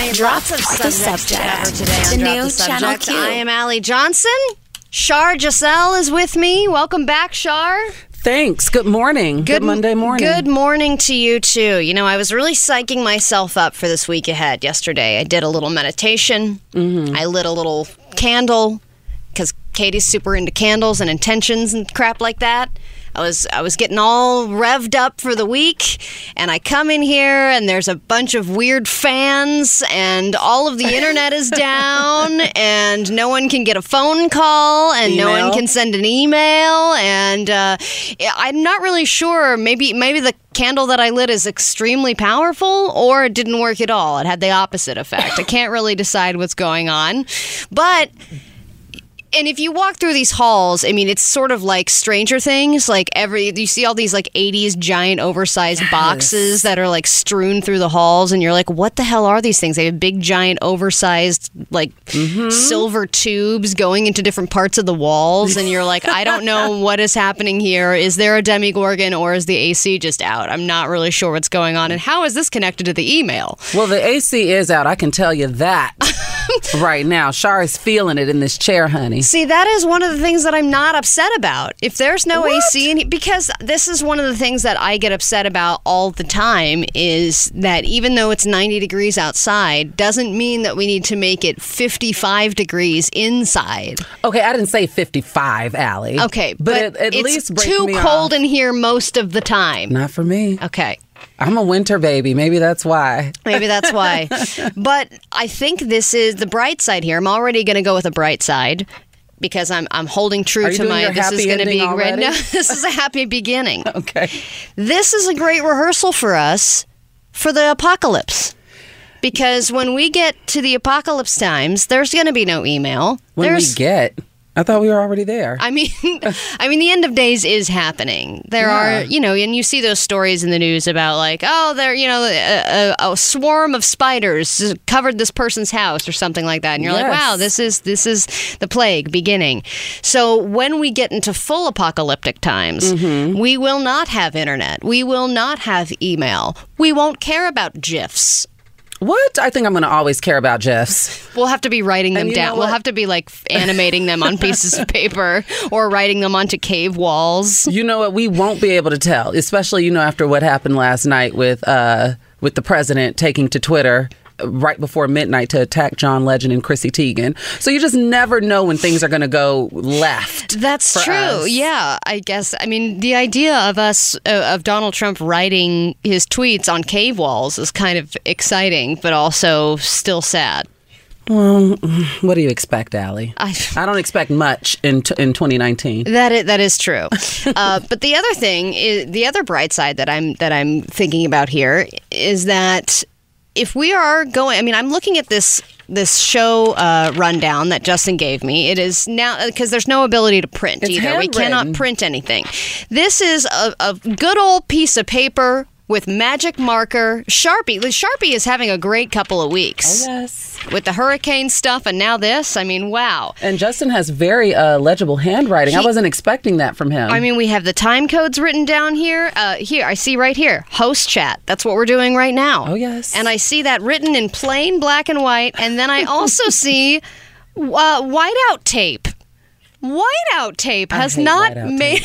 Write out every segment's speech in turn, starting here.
I Drop lots of the subjects to subject. today on The Drop new the Channel Subject. Q. I am Allie Johnson. Shar Giselle is with me. Welcome back, Shar. Thanks. Good morning. Good, Monday morning. Good morning to you too. You know, I was really psyching myself up for this week ahead yesterday. I did a little meditation. Mm-hmm. I lit a little candle because Katie's super into candles and intentions and crap like that. I was I was getting all revved up for the week, and I come in here and there's a bunch of weird fans, and all of the internet is down, and no one can get a phone call, and no one can send an email, and uh, I'm not really sure. Maybe maybe the candle that I lit is extremely powerful, or it didn't work at all. It had the opposite effect. I can't really decide what's going on, but and if you walk through these halls, I mean, it's sort of like Stranger Things. Like every, you see all these like '80s giant, oversized boxes that are like strewn through the halls, and you're like, what the hell are these things? They have big, giant, oversized, like mm-hmm. silver tubes going into different parts of the walls, and you're like, I don't know what is happening here. Is there a Demogorgon, or is the AC just out? I'm not really sure what's going on, and how is this connected to the email? Well, the AC is out. I can tell you that right now. Shar is feeling it in this chair, honey. See, that is one of the things that I'm not upset about. If there's no AC, in, because this is one of the things that I get upset about all the time is that even though it's 90 degrees outside, doesn't mean that we need to make it 55 degrees inside. Okay, I didn't say 55, Allie. Okay, but, but, at, at it's least too cold off. in here most of the time. Not for me. Okay. I'm a winter baby. Maybe that's why. Maybe that's why. but I think this is the bright side here. I'm already going to go with a bright side because I'm I'm holding true to my this is going to be red. No, this is a happy beginning. Okay. This is a great rehearsal for us for the apocalypse. Because when we get to the apocalypse times, there's going to be no email. When there's we get, I thought we were already there. I mean, I mean, the end of days is happening. There Yeah. are, you know, and you see those stories in the news about like, oh, there, you know, a, a, a swarm of spiders covered this person's house or something like that, and you're like, wow, this is this is the plague beginning. So when we get into full apocalyptic times, Mm-hmm. we will not have internet. We will not have email. We won't care about gifs. What? I think I'm going to always care about Jeffs. We'll have to be writing them And you know down. We'll have to be like animating them on pieces of paper or writing them onto cave walls. You know what? We won't be able to tell, especially you know after what happened last night with uh with the president taking to Twitter right before midnight to attack John Legend and Chrissy Teigen. So you just never know when things are going to go left. That's true. us. Yeah, I guess. I mean, the idea of us uh, of Donald Trump writing his tweets on cave walls is kind of exciting, but also still sad. Well, what do you expect, Allie? I I don't expect much in t- in 2019. that is, that is true. uh, but the other thing is the other bright side that I'm that I'm thinking about here is that if we are going, I mean, I'm looking at this this show uh, rundown that Justin gave me. It is now because there's no ability to print It's either. We cannot print anything. This is a, a good old piece of paper with magic marker, Sharpie. The Sharpie is having a great couple of weeks Yes. with the hurricane stuff, and now this. I mean, wow. And Justin has very uh, legible handwriting. I wasn't expecting that from him. I mean, we have the time codes written down here. Uh, here, I see right here, host chat. That's what we're doing right now. Oh, yes. And I see that written in plain black and white. And then I also see uh, whiteout tape. Whiteout tape has not made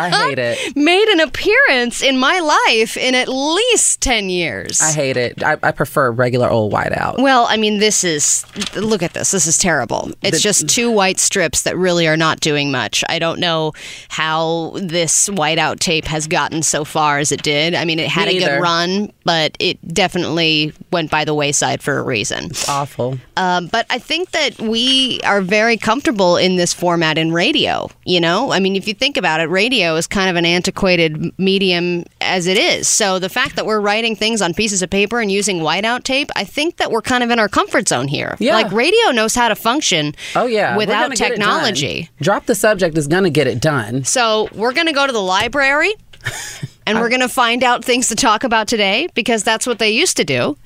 I hate it. made an appearance in my life in at least ten years. I hate it. I, I prefer regular old whiteout. Well, I mean, this is look at this. This is terrible. It's just two white strips that really are not doing much. I don't know how this whiteout tape has gotten so far as it did. I mean, it had a good run, but it definitely went by the wayside for a reason. It's awful. Um, but I think that we are very comfortable in this format in radio. You know, I mean, if you think about it, radio is kind of an antiquated medium as it is. So the fact that we're writing things on pieces of paper and using whiteout tape, I think that we're kind of in our comfort zone here. Yeah. Like radio knows how to function Oh yeah. Without gonna get it done. technology. Drop the subject is gonna get it done. So we're going to go to the library and we're going to find out things to talk about today because that's what they used to do.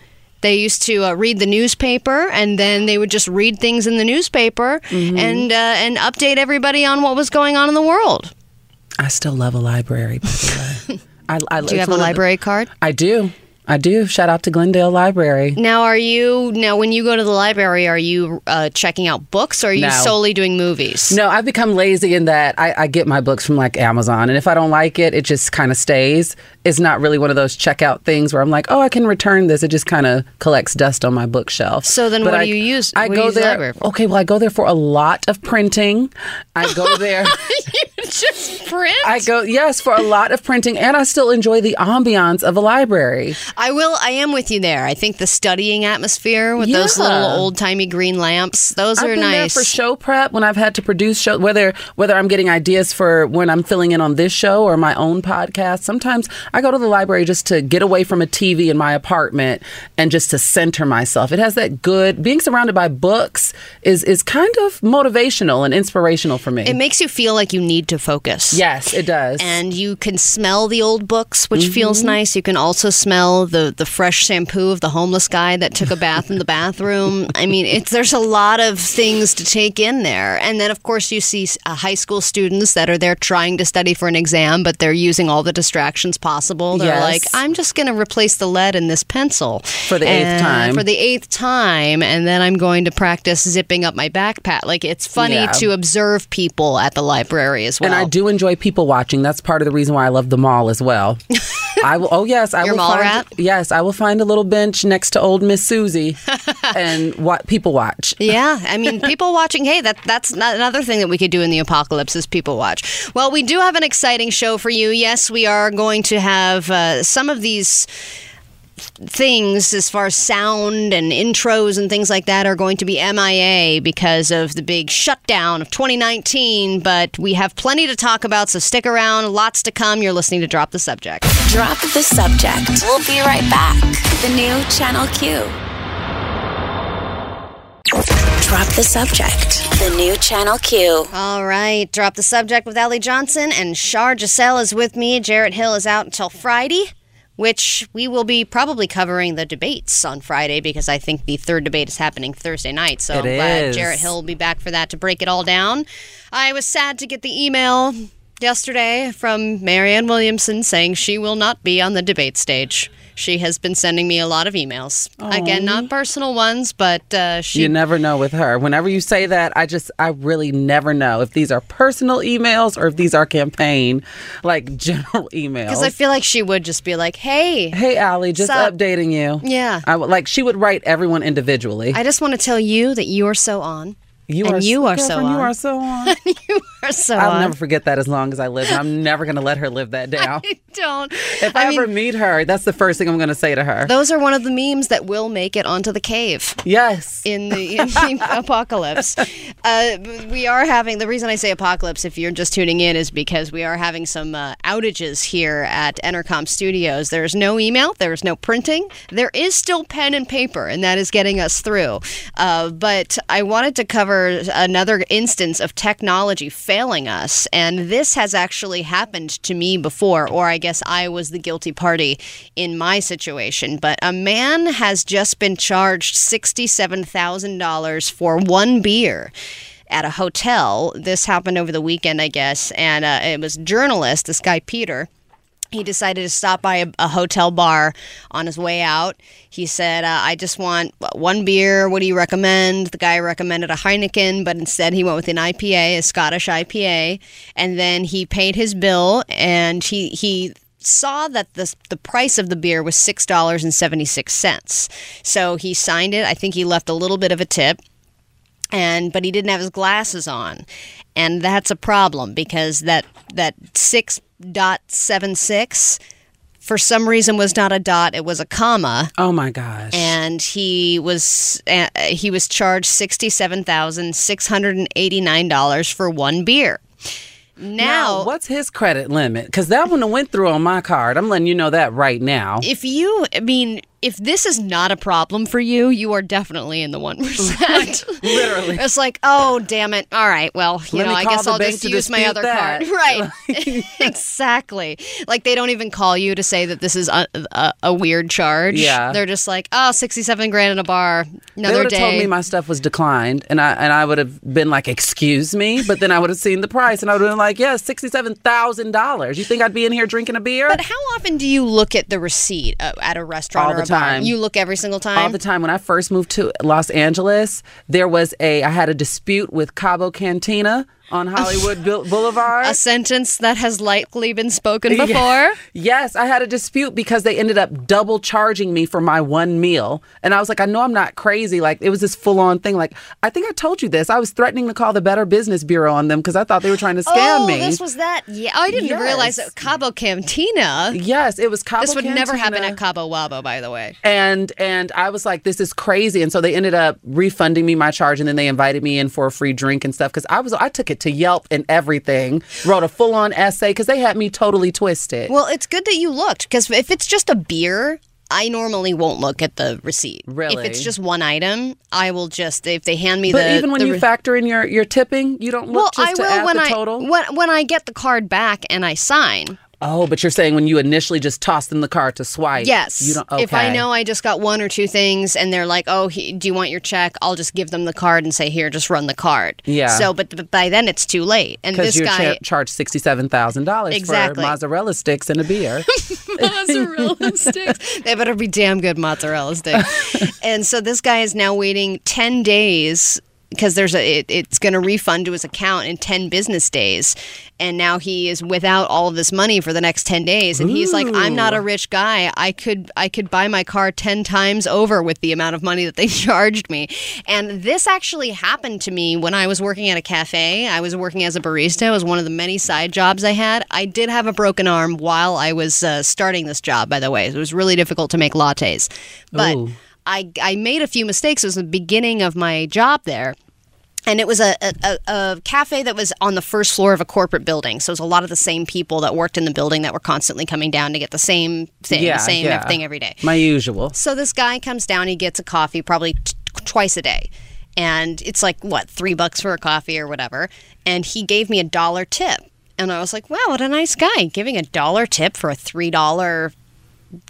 They used to uh, read the newspaper and then they would just read things in the newspaper Mm-hmm. and uh, and update everybody on what was going on in the world. I still love a library. By the way. I, I, Do you have a library card? I do. I do. Shout out to Glendale Library. Now, are you now when you go to the library? Are you uh, checking out books, or are you No. solely doing movies? No, I've become lazy in that I, I get my books from like Amazon, and if I don't like it, it just kind of stays. It's not really one of those checkout things where I'm like, oh, I can return this. It just kind of collects dust on my bookshelf. So then But what I, do you use- I what do you go use there. library for? Okay, well, I go there for a lot of printing. I go there. You just print. I go yes for a lot of printing, and I still enjoy the ambiance of a library. I will. I am with you there. I think the studying atmosphere with those little old timey green lamps, those I've are nice. for show prep when I've had to produce show whether whether I'm getting ideas for when I'm filling in on this show or my own podcast. Sometimes I go to the library just to get away from a TV in my apartment and just to center myself. It has that good being surrounded by books is is kind of motivational and inspirational for me. it makes you feel like you need to focus. yes, it does. And you can smell the old books, which Mm-hmm. feels nice. You can also smell the, the fresh shampoo of the homeless guy that took a bath in the bathroom. I mean, it's there's a lot of things to take in there. And then, of course, you see uh, high school students that are there trying to study for an exam, but they're using all the distractions possible. They're Yes. like, I'm just going to replace the lead in this pencil For the eighth time. For the eighth time, and then I'm going to practice zipping up my backpack. Like it's funny Yeah. to observe people at the library as well. And I do enjoy people watching. That's part of the reason why I love the mall as well. I will. Oh yes, I You're will mall find. rat? Yes, I will find a little bench next to old Miss Susie, and what people watch. Yeah, I mean, people watching. Hey, that that's not another thing that we could do in the apocalypse is people watch. Well, we do have an exciting show for you. Yes, we are going to have uh, some of these things as far as sound and intros and things like that are going to be MIA because of the big shutdown of 2019. But we have plenty to talk about, so stick around. Lots to come. You're listening to Drop the Subject. Drop the subject. We'll be right back. The new Channel Q. Drop the subject. The new Channel Q. All right, drop the subject with Ellie Johnson and Shar Giselle is with me. Jarrett Hill is out until Friday, which we will be probably covering the debates on Friday because I think the third debate is happening Thursday night. So It I'm glad is. Jarrett Hill will be back for that to break it all down. I was sad to get the email yesterday from Marianne Williamson saying she will not be on the debate stage. She has been sending me a lot of emails. Again, not personal ones, but uh, she You never know with her. Whenever you say that, I just, I really never know if these are personal emails or if these are campaign, like general emails. because I feel like she would just be like, "Hey, Hey, Allie, just Sup? updating you. Yeah. I like she would write everyone individually. I just want to tell you that you are so on. You and are, you are so girlfriend, You on. are so on. You are so on. I'll on. never forget that as long as I live. I'm never going to let her live that down. I don't. If I, ever meet her, that's the first thing I'm going to say to her. those are one of the memes that will make it onto the cave yes. in the, in the apocalypse. Uh, we are having the reason I say apocalypse, if you're just tuning in, is because we are having some uh, outages here at Entercom Studios. There is no email, there is no printing, there is still pen and paper, and that is getting us through. Uh, but I wanted to cover another instance of technology failing us, and this has actually happened to me before, or I guess I was the guilty party in my situation. But a man has just been charged $67,000 for one beer at a hotel. This happened over the weekend, I guess, and uh, it was journalist, this guy Peter. He decided to stop by a, a hotel bar on his way out. He said, uh, I just want one beer. What do you recommend? The guy recommended a Heineken, but instead he went with an IPA, a Scottish IPA. And then he paid his bill and he, he saw that the, the price of the beer was $6.76. So he signed it. I think he left a little bit of a tip and but he didn't have his glasses on and that's a problem because that that 6.76 for some reason was not a dot it was a comma oh my gosh. and he was uh, he was charged $67,689 for one beer now, what's his credit limit? Because that one went through on my card. I'm letting you know that right now. if you i mean if this is not a problem for you, you are definitely in the 1%. Literally. It's like, oh, damn it. All right. Well, you Let know, I guess I'll just use my other that. card. Right. exactly. Like they don't even call you to say that this is a, a, a weird charge. Yeah. They're just like, oh, 67 grand in a bar. They Another would have day. told me my stuff was declined, and I and I would have been like, "Excuse me," but then I would have seen the price, and I would have been like, "Yeah, sixty-seven thousand dollars. You think I'd be in here drinking a beer?" but how often do you look at the receipt uh, at a restaurant or a? Time. You look every single time? All the time. When I first moved to Los Angeles, there was a I had a dispute with Cabo Cantina on Hollywood Bou- Boulevard. a sentence that has likely been spoken Yeah. before. Yes, I had a dispute because they ended up double charging me for my one meal. And I was like, I know I'm not crazy. Like, it was this full on thing. Like, I think I told you this. I was threatening to call the Better Business Bureau on them because I thought they were trying to scam oh, me. this was that. Yeah, I didn't realize Yes. that Cabo Cantina. yes, it was Cabo This would never happen at Cabo Wabo, by the way. and and I was like, this is crazy. And so they ended up refunding me my charge, and then they invited me in for a free drink and stuff because I was I took it to Yelp and everything, wrote a full on essay because they had me totally twisted. Well, it's good that you looked because if it's just a beer, I normally won't look at the receipt. Really? If it's just one item, I will just if they hand me but the. But even when the you factor in your your tipping, you don't look well, just I to will add when the I total. when when I get the card back and I sign. Oh, but you're saying when you initially just toss them the card to swipe. Yes. You don't. Okay. If I know I just got one or two things and they're like, "Oh, he, do you want your check?" I'll just give them the card and say, "Here, just run the card." Yeah. So, but, but by then it's too late. And this you're guy. cha- charged sixty-seven thousand dollars Exactly. for mozzarella sticks and a beer. mozzarella sticks. They better be damn good mozzarella sticks. and so this guy is now waiting 10 days because there's a it, it's going to refund to his account in 10 business days. And now he is without all of this money for the next 10 days. And he's like I'm not a rich guy. I could I could buy my car 10 times over with the amount of money that they charged me. And this actually happened to me when I was working at a cafe. I was working as a barista. It was one of the many side jobs I had. I did have a broken arm while I was uh, starting this job by the way. It was really difficult to make lattes. But Ooh. I, I made a few mistakes. It was the beginning of my job there. And it was a, a, a cafe that was on the first floor of a corporate building. So it was a lot of the same people that worked in the building that were constantly coming down to get the same thing, Yeah, the same yeah. thing every day. My usual. So this guy comes down, he gets a coffee probably t- twice a day. And it's like, what, three bucks for a coffee or whatever. And he gave me a dollar tip. And I was like, wow, what a nice guy giving a dollar tip for a $3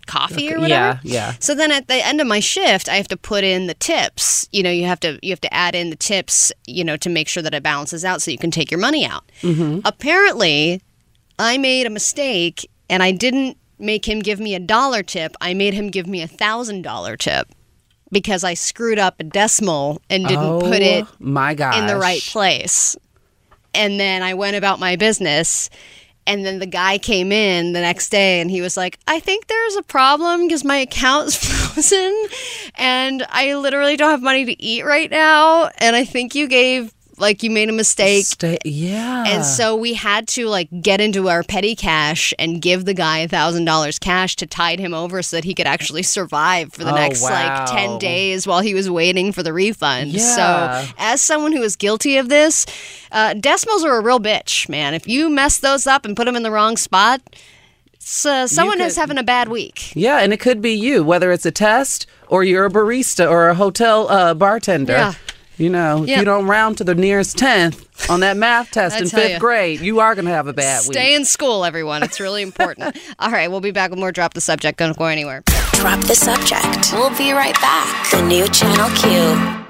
coffee or whatever. Yeah, yeah. So then at the end of my shift, I have to put in the tips. You know, you have to you have to add in the tips, you know, to make sure that it balances out so you can take your money out. Mm-hmm. Apparently, I made a mistake and I didn't make him give me a dollar tip. I made him give me a thousand dollar tip because I screwed up a decimal and didn't put it Oh, my gosh. in the right place. And then I went about my business. And then the guy came in the next day and he was like, I think there's a problem because my account's frozen and I literally don't have money to eat right now. And I think you gave, like, you made a mistake. Stay, yeah. And so we had to like get into our petty cash and give the guy a thousand dollars cash to tide him over so that he could actually survive for the Oh, next like ten days while he was waiting for the refund. Yeah. So as someone who is guilty of this, uh, decimals are a real bitch, man. If you mess those up and put them in the wrong spot, it's, uh, someone is having a bad week. yeah, and it could be you, whether it's a test or you're a barista or a hotel uh, bartender. Yeah. You know, if you don't round to the nearest tenth on that math test in fifth ya. grade, you are going to have a bad Stay week. Stay in school, everyone. It's really important. All right, we'll be back with more Drop the Subject. Don't go anywhere. Drop the subject. We'll be right back. The new Channel Q.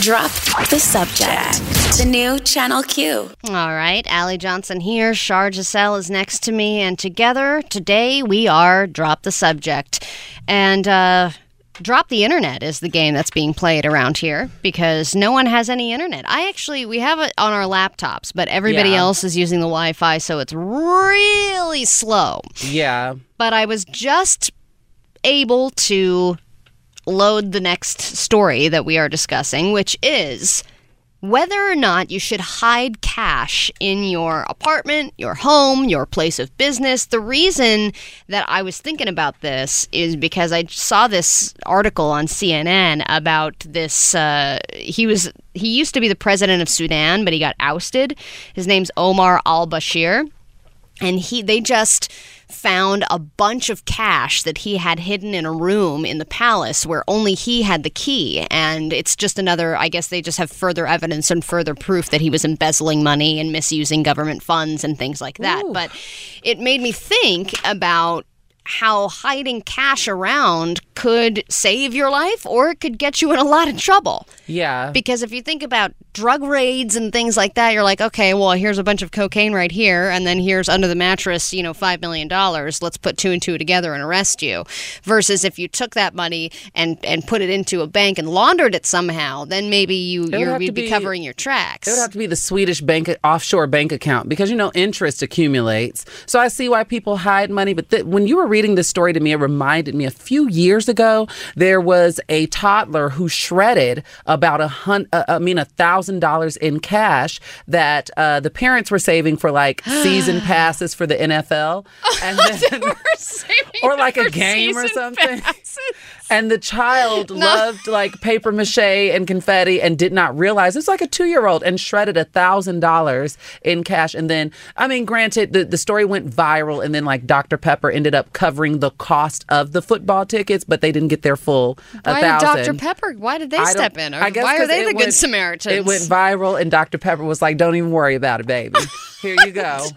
Drop the subject. The new Channel Q. All right, Allie Johnson here. Shar Giselle is next to me, and together today we are Drop the Subject. And uh, Drop the Internet is the game that's being played around here because no one has any internet. I actually, we have it on our laptops, but everybody Yeah. else is using the Wi Fi, so it's really slow. Yeah. But I was just able to load the next story that we are discussing, which is whether or not you should hide cash in your apartment, your home, your place of business. The reason that I was thinking about this is because I saw this article on CNN about this. Uh, he was he used to be the president of Sudan, but he got ousted. His name's Omar al Bashir. and he they just found a bunch of cash that he had hidden in a room in the palace where only he had the key. And it's just another i guess they just have further evidence and further proof that he was embezzling money and misusing government funds and things like that. But it made me think about how hiding cash around could save your life or it could get you in a lot of trouble. Yeah. because if you think about drug raids and things like that, you're like, okay, well, here's a bunch of cocaine right here, and then here's under the mattress, you know, $5 million. Let's put two and two together and arrest you. Versus if you took that money and, and put it into a bank and laundered it somehow, then maybe you, would you're, have to you'd be, be- covering your tracks. It would have to be the Swedish bank offshore bank account because you know interest accumulates. So I see why people hide money. But th- when you were reading this story to me, it reminded me a few years ago there was a toddler who shredded about a hundred, uh, I mean a thousand dollars in cash that uh, the parents were saving for like season passes for the NFL, and then, or like a game or something. And the child loved like paper mache and confetti and did not realize it's like a two year old and shredded a thousand dollars in cash. And then, I mean, granted, the, the story went viral and then like Dr. Pepper ended up covering the cost of the football tickets, but they didn't get their full Why thousand. Dr. Pepper, why did they I step in? Or I guess why are they the good went- Samaritans? It went viral, and Dr. Pepper was like, "Don't even worry about it, baby. Here you go."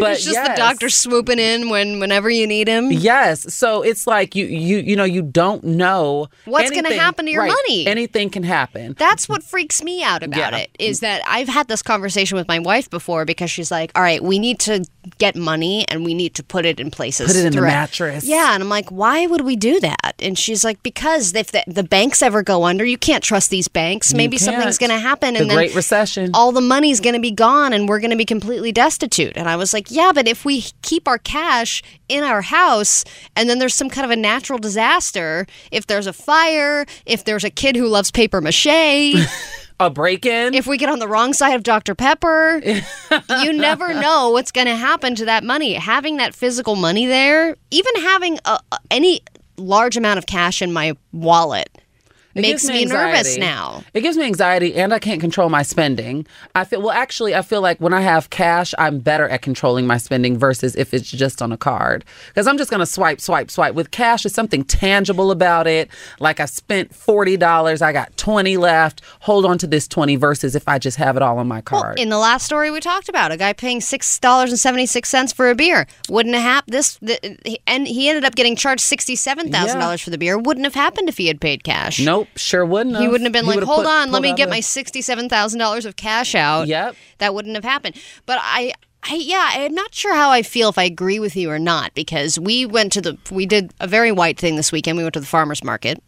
But it's just the doctor swooping in when whenever you need him. Yes. So it's like you you you know you don't know What's gonna happen to your right. money. Anything can happen. That's what freaks me out about Yeah. it is that I've had this conversation with my wife before because she's like, "All right, we need to get money and we need to put it in places. Put it in the throughout." mattress. Yeah, and I'm like, "Why would we do that?" And she's like, "Because if the, the banks ever go under, you can't trust these banks. Maybe something's going to happen, The and then Great Recession. all the money's going to be gone, and we're going to be completely destitute." And I was like, "Yeah, but if we keep our cash in our house, and then there's some kind of a natural disaster, if there's a fire, if there's a kid who loves paper mache." a break in. if we get on the wrong side of Dr. Pepper, you never know what's going to happen to that money. Having that physical money there, even having a, any large amount of cash in my wallet, It makes gives me nervous now. It gives me anxiety and I can't control my spending. I feel well actually I feel like when I have cash I'm better at controlling my spending versus if it's just on a card. Cuz I'm just going to swipe swipe swipe with cash there's something tangible about it. Like I spent $40, I got 20 left. Hold on to this 20 versus if I just have it all on my card. In the last story we talked about, a guy paying six dollars and seventy six cents for a beer wouldn't have happened. This the, and he ended up getting charged sixty seven thousand dollars for the beer. Wouldn't have happened if he had paid cash. nope, sure wouldn't have. He wouldn't have been like, hold put- on, let me get my sixty-seven thousand dollars of cash out. Yep. that wouldn't have happened. But I, I, yeah, I'm not sure how I feel if I agree with you or not because we went to the, we did a very white thing this weekend. We went to the farmers market,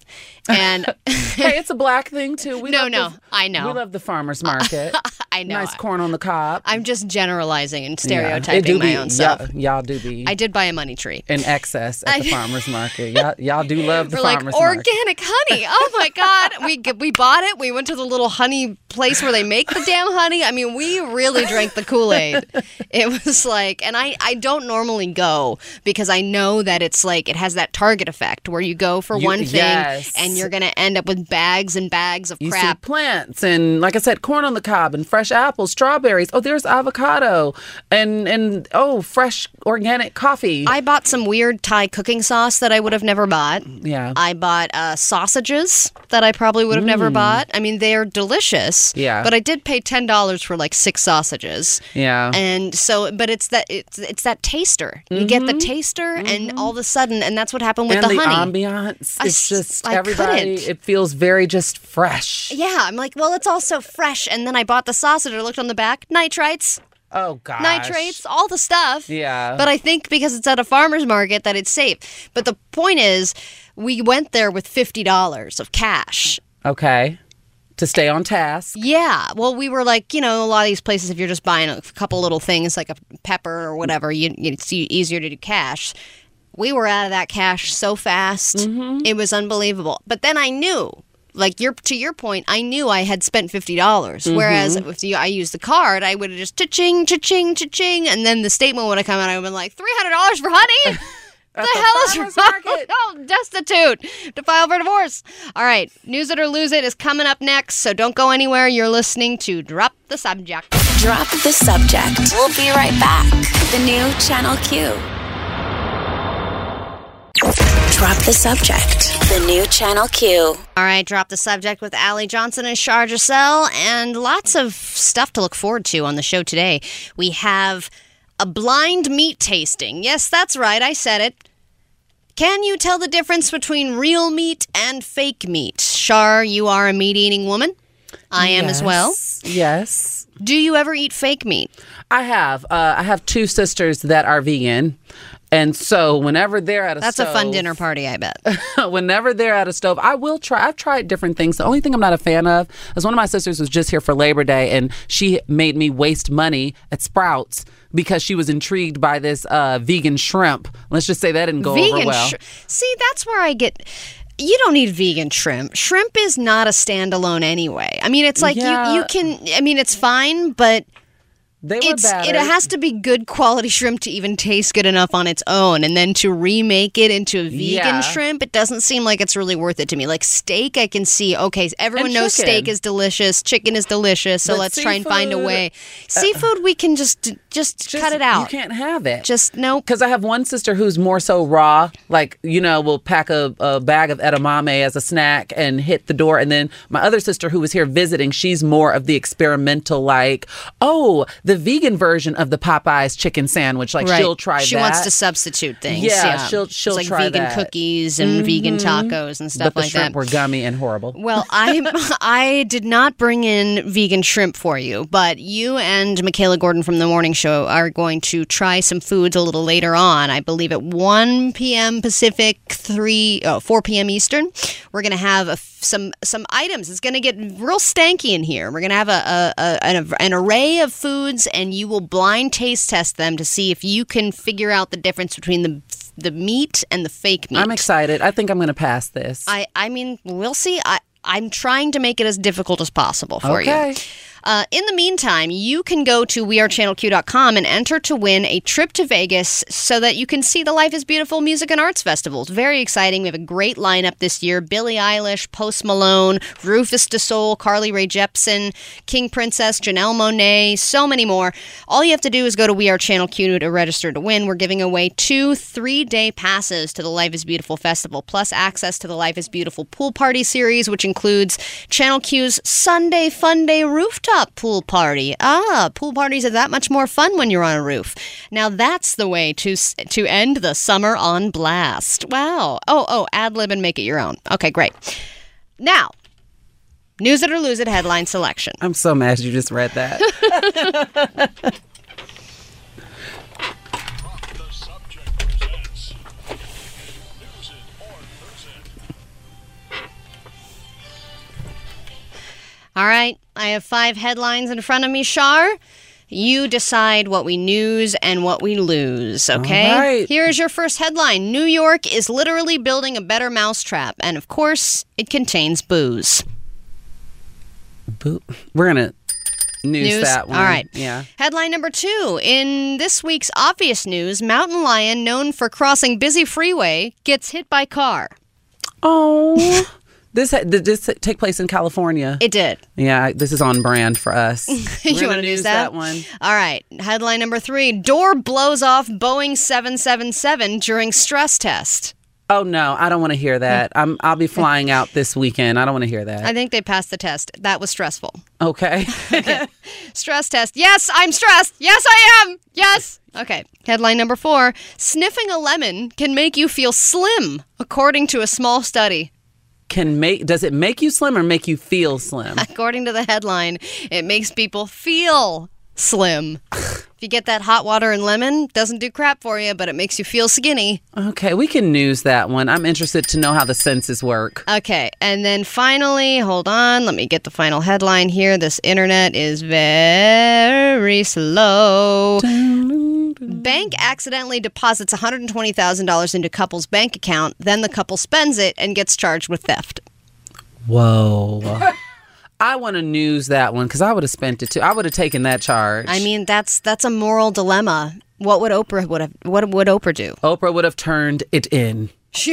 and hey, it's a black thing too. We No, no, the- I know. We love the farmers market. I know nice corn on the cob. I'm just generalizing and stereotyping do my be- own self. Y'all, y'all do be I did buy a money tree. in excess at the farmers market. Y'all, y'all do love the We're like farmers market. organic honey. Oh my god, we we bought it. We went to the little honey place where they make the damn honey. I mean, we really drank the Kool Aid. It was like, and I I don't normally go because I know that it's like it has that target effect where you go for You- one thing yes. and you're gonna end up with bags and bags of You see crap. plants and, like I said, corn on the cob and fresh apples, strawberries. Oh, there's avocado and and oh, fresh organic coffee. I bought some weird Thai cooking sauce that I would have never bought. yeah, I bought uh, sausages that I probably would have never bought. I mean, they're delicious. Mm. Yeah. But I did pay ten dollars for like six sausages. yeah. And so, but it's that it's it's that taster. You get the taster, and all of a sudden, and that's what happened with Mm-hmm. and the, the, honey. ambiance. I It's just I everybody. couldn't. It feels very just fresh. yeah, I'm like, well, it's also fresh. And then I bought the sausage. I looked on the back, nitrites, Oh god. nitrates, all the stuff. Yeah. But I think because it's at a farmer's market that it's safe. But the point is, we went there with fifty dollars of cash. Okay. To stay on task. Yeah. Well, we were like, you know, a lot of these places, if you're just buying a couple little things like a pepper or whatever, you, it's easier to do cash. We were out of that cash so fast. Mm-hmm. It was unbelievable. But then I knew, like your to your point, I knew I had spent fifty dollars. Mm-hmm. Whereas if you, I used the card, I would have just cha-ching, cha-ching, cha-ching, and then the statement would have come out. I would have been like, three hundred dollars for honey. the, the hell is farmer's wrong? market. Oh, destitute to file for divorce. All right, news it or lose it is coming up next, so don't go anywhere. You're listening to Drop the Subject. Drop the subject. We'll be right back. The new Channel Q. Drop the subject. The new Channel Q. All right, drop the subject with Allie Johnson and Shar Giselle, and lots of stuff to look forward to on the show today. We have a blind meat tasting. Yes, that's right, I said it. Can you tell the difference between real meat and fake meat? Shar, you are a meat eating woman. I am as well. Yes. Yes. Do you ever eat fake meat? I have. Uh, I have two sisters that are vegan. And so whenever they're at a That's a fun dinner party, I bet. whenever they're at a stove, I will try. I've tried different things. The only thing I'm not a fan of is one of my sisters was just here for Labor Day, and she made me waste money at Sprouts because she was intrigued by this uh, vegan shrimp. Let's just say that didn't go over vegan well. sh- See, that's where I get. You don't need vegan shrimp. Shrimp is not a standalone anyway. I mean, it's like Yeah. you, you can. I mean, it's fine, but they were it's it has to be good quality shrimp to even taste good enough on its own and then to remake it into a vegan Yeah. shrimp it doesn't seem like it's really worth it to me like steak i can see okay everyone And knows chicken. steak is delicious chicken is delicious so But let's try and find a seafood, uh, way seafood we can just just, Just- cut it out You can't have it. just nope Because I have one sister who's more so raw, like, you know, will pack a, a bag of edamame as a snack and hit the door. And then my other sister who was here visiting, she's more of the experimental, like, oh, the vegan version of the Popeyes chicken sandwich. Like, she'll try that. she that. wants to substitute things Yeah, yeah, she'll- she'll it's like try vegan that. Mm-hmm. cookies and vegan tacos and stuff but the like shrimp that were gummy and horrible. Well, I I did not bring in vegan shrimp for you, but you and Michaela Gordon from the morning show are going to try some foods a little later on. I believe at 1 p.m. Pacific, 3 oh, 4 p.m. Eastern. We're going to have a, some some items. It's going to get real stanky in here. We're going to have a, a, a an, an array of foods and you will blind taste test them to see if you can figure out the difference between the the meat and the fake meat. I'm excited. I think I'm going to pass this. I, I mean, we'll see. I, I'm trying to make it as difficult as possible for Okay. you. Uh, in the meantime, you can go to wearechannelq.com and enter to win a trip to Vegas so that you can see the Life is Beautiful Music and Arts Festival. It's very exciting. We have a great lineup this year Billie Eilish, Post Malone, Rufus Du Sol, Carly Rae Jepsen, King Princess, Janelle Monáe, so many more. All you have to do is go to We Are Channel Q to register to win. We're giving away two three day passes to the Life is Beautiful Festival, plus access to the Life is Beautiful Pool Party series, which includes Channel Q's Sunday Fun Day Rooftop Pool Party. Ah, pool parties are that much more fun when you're on a roof. Now that's the way to to end the summer on blast. Wow. Oh, oh, ad lib and make it your own. Okay, great. Now, news it or lose it headline selection. I'm so mad you just read that. The subject presents News It or Lose It. All right, I have five headlines in front of me, Shar. You decide what we news and what we lose, okay? All right. Here is your first headline New York is literally building a better mousetrap, and of course, it contains booze. Boo- We're going to news, that one. All right. Yeah. Headline number two. In this week's obvious news, mountain lion known for crossing busy freeway gets hit by car. Oh. this did this take place in California? It did. yeah, this is on brand for us. You want to use that? one. All right. Headline number three Door blows off Boeing 777 during stress test. Oh no, I don't want to hear that. Hmm. I'm I'll be flying out this weekend. I don't want to hear that. I think they passed the test. That was stressful. Okay. Stress test. Yes, I'm stressed. Yes, I am. Yes. Okay. Headline number four Sniffing a lemon can make you feel slim, according to a small study. Can make does it make you slim or make you feel slim? According to the headline, it makes people feel slim. if you get that hot water and lemon, doesn't do crap for you, but it makes you feel skinny. Okay, we can news that one. I'm interested to know how the senses work. Okay, and then finally, hold on, let me get the final headline here. This internet is very slow. Bank accidentally deposits $120,000 into couple's bank account, then the couple spends it and gets charged with theft. Whoa. I want to news that one because I would have spent it too. I would have taken that charge. I mean, that's that's a moral dilemma. What would Oprah would have what would Oprah do? Oprah would have turned it in.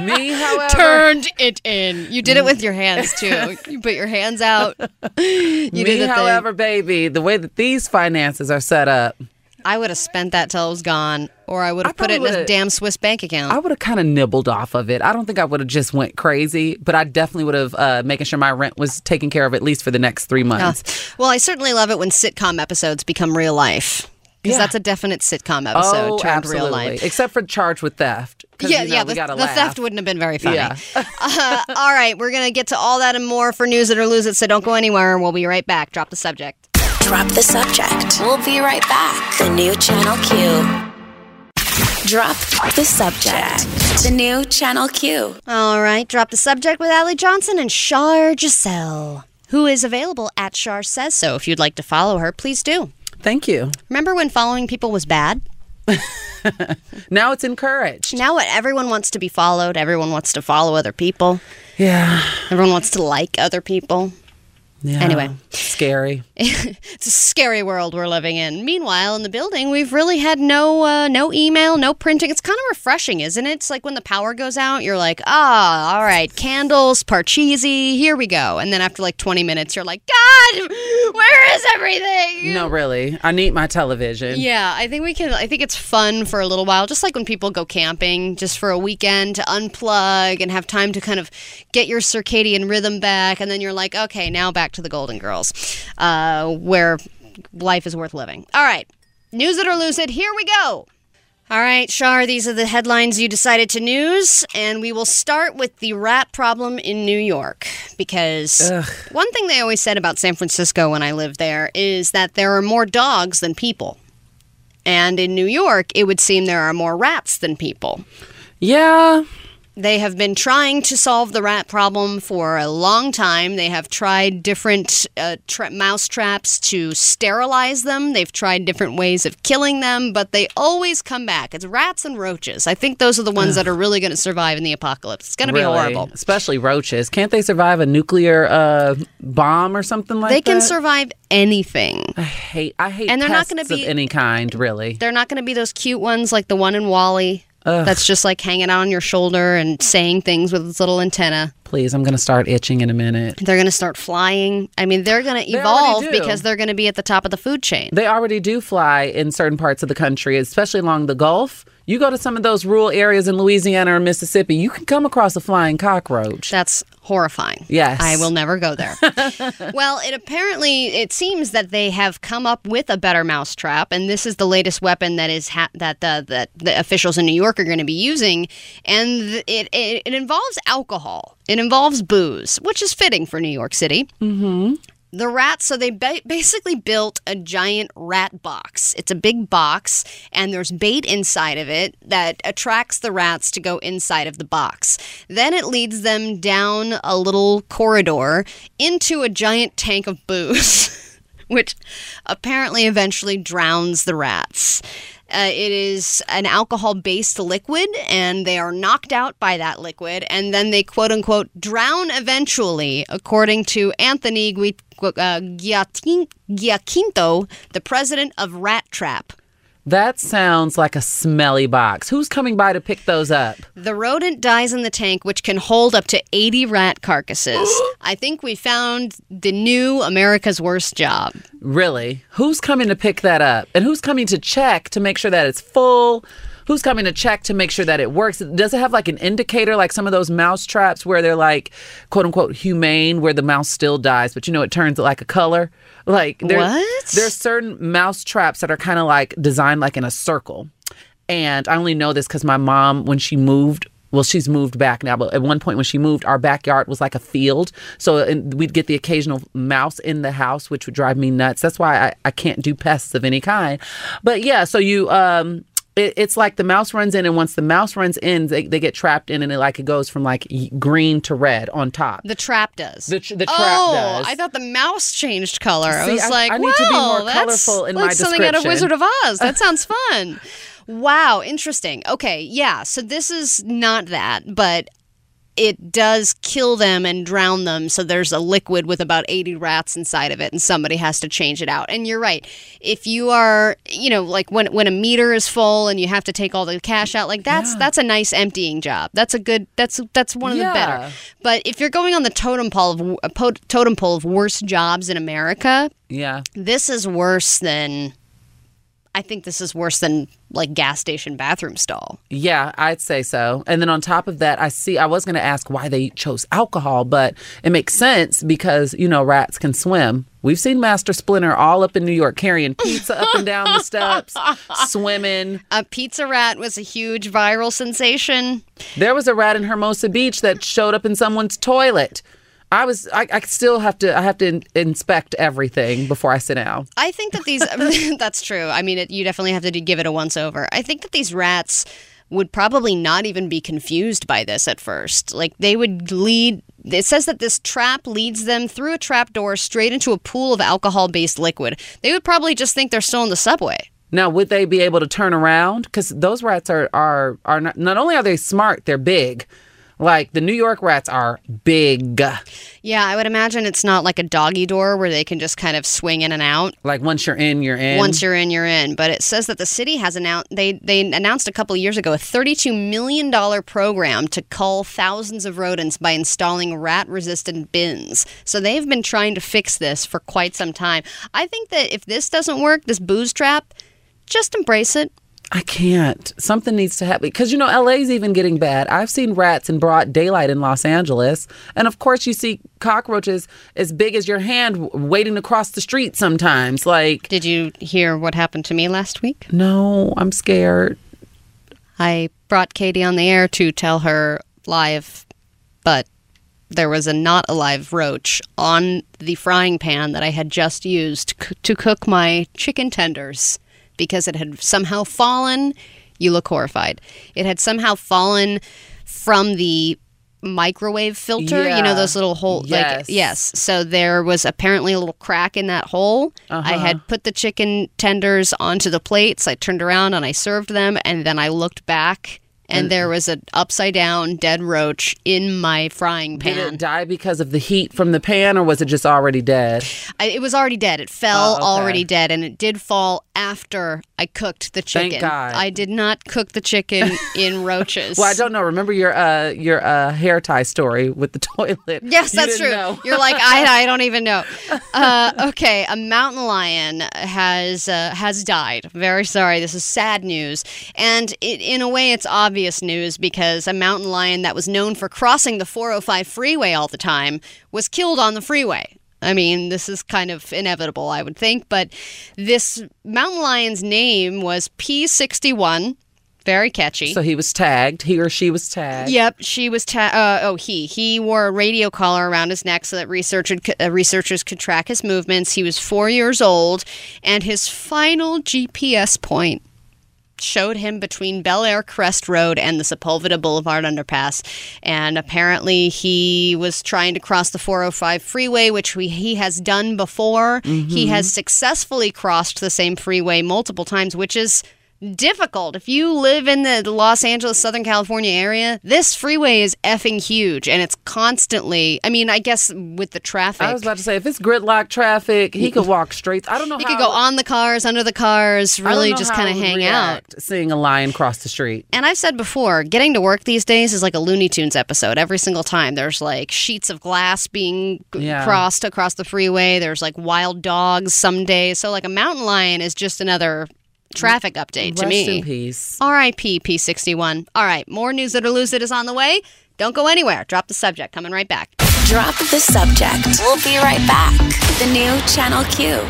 Me, however, Turned it in. You did it with your hands too. You put your hands out. You me, did the however, baby, the way that these finances are set up, thing. I would have spent that till it was gone, or I would have put it in a damn Swiss bank account. I would have kind of nibbled off of it. I don't think I would have just went crazy, but I definitely would have uh, making sure my rent was taken care of at least for the next three months. well, I certainly love it when sitcom episodes become real life. Because Yeah. that's a definite sitcom episode oh, turned absolutely. real life. Except for charged with theft. Yeah, you know, yeah. The, the theft wouldn't have been very funny. Yeah. uh, all right, we're gonna get to all that and more for news it or lose it. So don't go anywhere. We'll be right back. Drop the subject. Drop the subject. We'll be right back. The new Channel Q. Drop the subject. The new Channel Q. All right, drop the subject with Allie Johnson and Shar Giselle, who is available at Shar Says So. If you'd like to follow her, please do. Thank you. Remember when following people was bad? Now it's encouraged. Now what? Everyone wants to be followed. Everyone wants to follow other people. Yeah. Everyone wants to like other people. Yeah. Anyway. Scary. It's a scary world we're living in. Meanwhile, in the building, we've really had no uh, no email, no printing. It's kind of refreshing, isn't it? It's like when the power goes out, you're like, ah, all right, candles, parcheesi, here we go. And then after like 20 minutes, you're like, God, where is everything? No, really. I need my television. Yeah, I think we can. I think it's fun for a little while, just like when people go camping, just for a weekend to unplug and have time to kind of get your circadian rhythm back. And then you're like, okay, now back to the Golden Girls, uh, where life is worth living. All right, news it or lose it. Here we go. All right, Shar, these are the headlines you decided to news, and we will start with the rat problem in New York. Because one thing they always said about San Francisco when I lived there is that there are more dogs than people. And in New York, it would seem there are more rats than people. Yeah. They have been trying to solve the rat problem for a long time. They have tried different uh, tra- mouse traps to sterilize them. They've tried different ways of killing them, but they always come back. It's rats and roaches. I think those are the ones that are really going to survive in the apocalypse. It's going to be horrible. Especially roaches. Can't they survive a nuclear uh, bomb or something like They that? They can survive anything. I hate. I hate. And they're not pests of be- any kind. Really. They're not going to be those cute ones like the one in WALL-E. That's just like hanging out on your shoulder and saying things with its little antenna. Please, I'm gonna start itching in a minute. They're going to start flying. I mean, they're going to They evolve already do. because they're going to be at the top of the food chain. They already do fly in certain parts of the country, especially along the Gulf. You go to some of those rural areas in Louisiana or Mississippi, you can come across a flying cockroach. That's horrifying. Yes. I will never go there. well, it apparently it seems that they have come up with a better mousetrap and this is the latest weapon that is ha- that the that the officials in New York are going to be using and it, it it involves alcohol. It involves booze, which is fitting for New York City. Mm-hmm. The rats, so they ba- basically built a giant rat box. It's a big box, and there's bait inside of it that attracts the rats to go inside of the box. Then it leads them down a little corridor into a giant tank of booze, which apparently eventually drowns the rats. Uh, it is an alcohol based liquid, and they are knocked out by that liquid, and then they quote unquote drown eventually, according to Anthony Gui- uh, Giaquinto, the president of Rat Trap. That sounds like a smelly box. Who's coming by to pick those up? The rodent dies in the tank, which can hold up to 80 rat carcasses. I think we found the new America's Worst Job. Really? Who's coming to pick that up? And who's coming to check to make sure that it's full? Who's coming to check to make sure that it works? Does it have like an indicator, like some of those mouse traps where they're like, quote unquote, humane, where the mouse still dies, but you know, it turns like a color? Like, there, What? there's certain mouse traps that are kind of like designed like in a circle. And I only know this because my mom, when she moved, well, she's moved back now, but at one point when she moved, our backyard was like a field. So we'd get the occasional mouse in the house, which would drive me nuts. That's why I, I can't do pests of any kind. But yeah, so you, um, it, it's like the mouse runs in, and once the mouse runs in, they, they get trapped in, and it like it goes from like green to red on top. The trap does. The the trap oh, does. I thought the mouse changed color. I was I- like, I need to be more that's colorful in like my something out of. Wizard of Oz. That sounds fun. wow, interesting. Okay, yeah. So this is not that, but it does kill them and drown them. So there's a liquid with about 80 rats inside of it, and somebody has to change it out. And you're right. If you are, you know, like when when a meter is full and you have to take all the cash out, like that's that's a nice emptying job. That's a good. That's that's one of the better. But if you're going on the totem pole of uh, po- totem pole of worst jobs in America, Yeah. this is worse than. I think this is worse than like gas station bathroom stall. Yeah, I'd say so. And then on top of that, I see, I was going to ask why they chose alcohol, but it makes sense because, you know, rats can swim. We've seen Master Splinter all up in New York carrying pizza up and down the steps, swimming. A pizza rat was a huge viral sensation. There was a rat in Hermosa Beach that showed up in someone's toilet. I was, I, I still have to, I have to in- inspect everything before I sit down. I think that these, that's true. I mean, it, you definitely have to do- give it a once over. I think that these rats would probably not even be confused by this at first. Like, they would lead, it says that this trap leads them through a trap door straight into a pool of alcohol based liquid. They would probably just think they're still in the subway. Now, would they be able to turn around? Because those rats are are are not, not only are they smart, they're big. Like the New York rats are big. Yeah, I would imagine it's not like a doggy door where they can just kind of swing in and out. Like once you're in, you're in. Once you're in, you're in. But it says that the city has announced they they announced a couple of years ago a 32 million dollar program to cull thousands of rodents by installing rat-resistant bins. So they've been trying to fix this for quite some time. I think that if this doesn't work, this booze trap, just embrace it. I can't. Something needs to happen because you know LA's even getting bad. I've seen rats in broad daylight in Los Angeles, and of course you see cockroaches as big as your hand waiting to cross the street. Sometimes, like, Did you hear what happened to me last week? no, I'm scared. I brought Katie on the air to tell her live, but there was a not alive roach on the frying pan that I had just used c- to cook my chicken tenders because it had somehow fallen. You look horrified. It had somehow fallen from the microwave filter you know those little hole like Yes. yes so there was apparently a little crack in that hole i uh-huh. had put the chicken tenders onto the plates i turned around and i served them and then i looked back and, there was an upside down dead roach in my frying pan. Did it die because of the heat from the pan, or was it just already dead? I, it was already dead it fell Oh, okay. already dead and it did fall after i cooked the Thank chicken God. i did not cook the chicken in roaches Well, I don't know. Remember your uh your uh hair tie story with the toilet? Yes, You that's true. You're like I, I don't even know. Uh, okay, a mountain lion has uh, has died. Very sorry. This is sad news, and it, in a way, it's obvious news because a mountain lion that was known for crossing the 405 freeway all the time was killed on the freeway. I mean, this is kind of inevitable, I would think, but this mountain lion's name was P61. Very catchy. So he was tagged. He or she was tagged. Yep, she was. Ta- uh, oh, he he wore a radio collar around his neck so that researchers uh, researchers could track his movements. He was four years old, and his final GPS point showed him between Bel Air Crest Road and the Sepulveda Boulevard underpass. And apparently, he was trying to cross the 405 freeway, which we, he has done before. He mm-hmm. has successfully crossed the same freeway multiple times, which is difficult. If you live in the Los Angeles, Southern California area, this freeway is effing huge and it's constantly, I mean, I guess with the traffic. I was about to say, if it's gridlock traffic, he could walk straight. I don't know He could go on the cars, under the cars, really just kind of hang out. Seeing a lion cross the street. And I've said before, getting to work these days is like a Looney Tunes episode. Every single time there's like sheets of glass being Yeah. crossed across the freeway. There's like wild dogs some days. So like a mountain lion is just another traffic update to Rest me. in peace. R.I.P. P61. All right, more news that or lose it is on the way. Don't go anywhere. Drop the subject. Coming right back. Drop the subject. We'll be right back. The new Channel Q.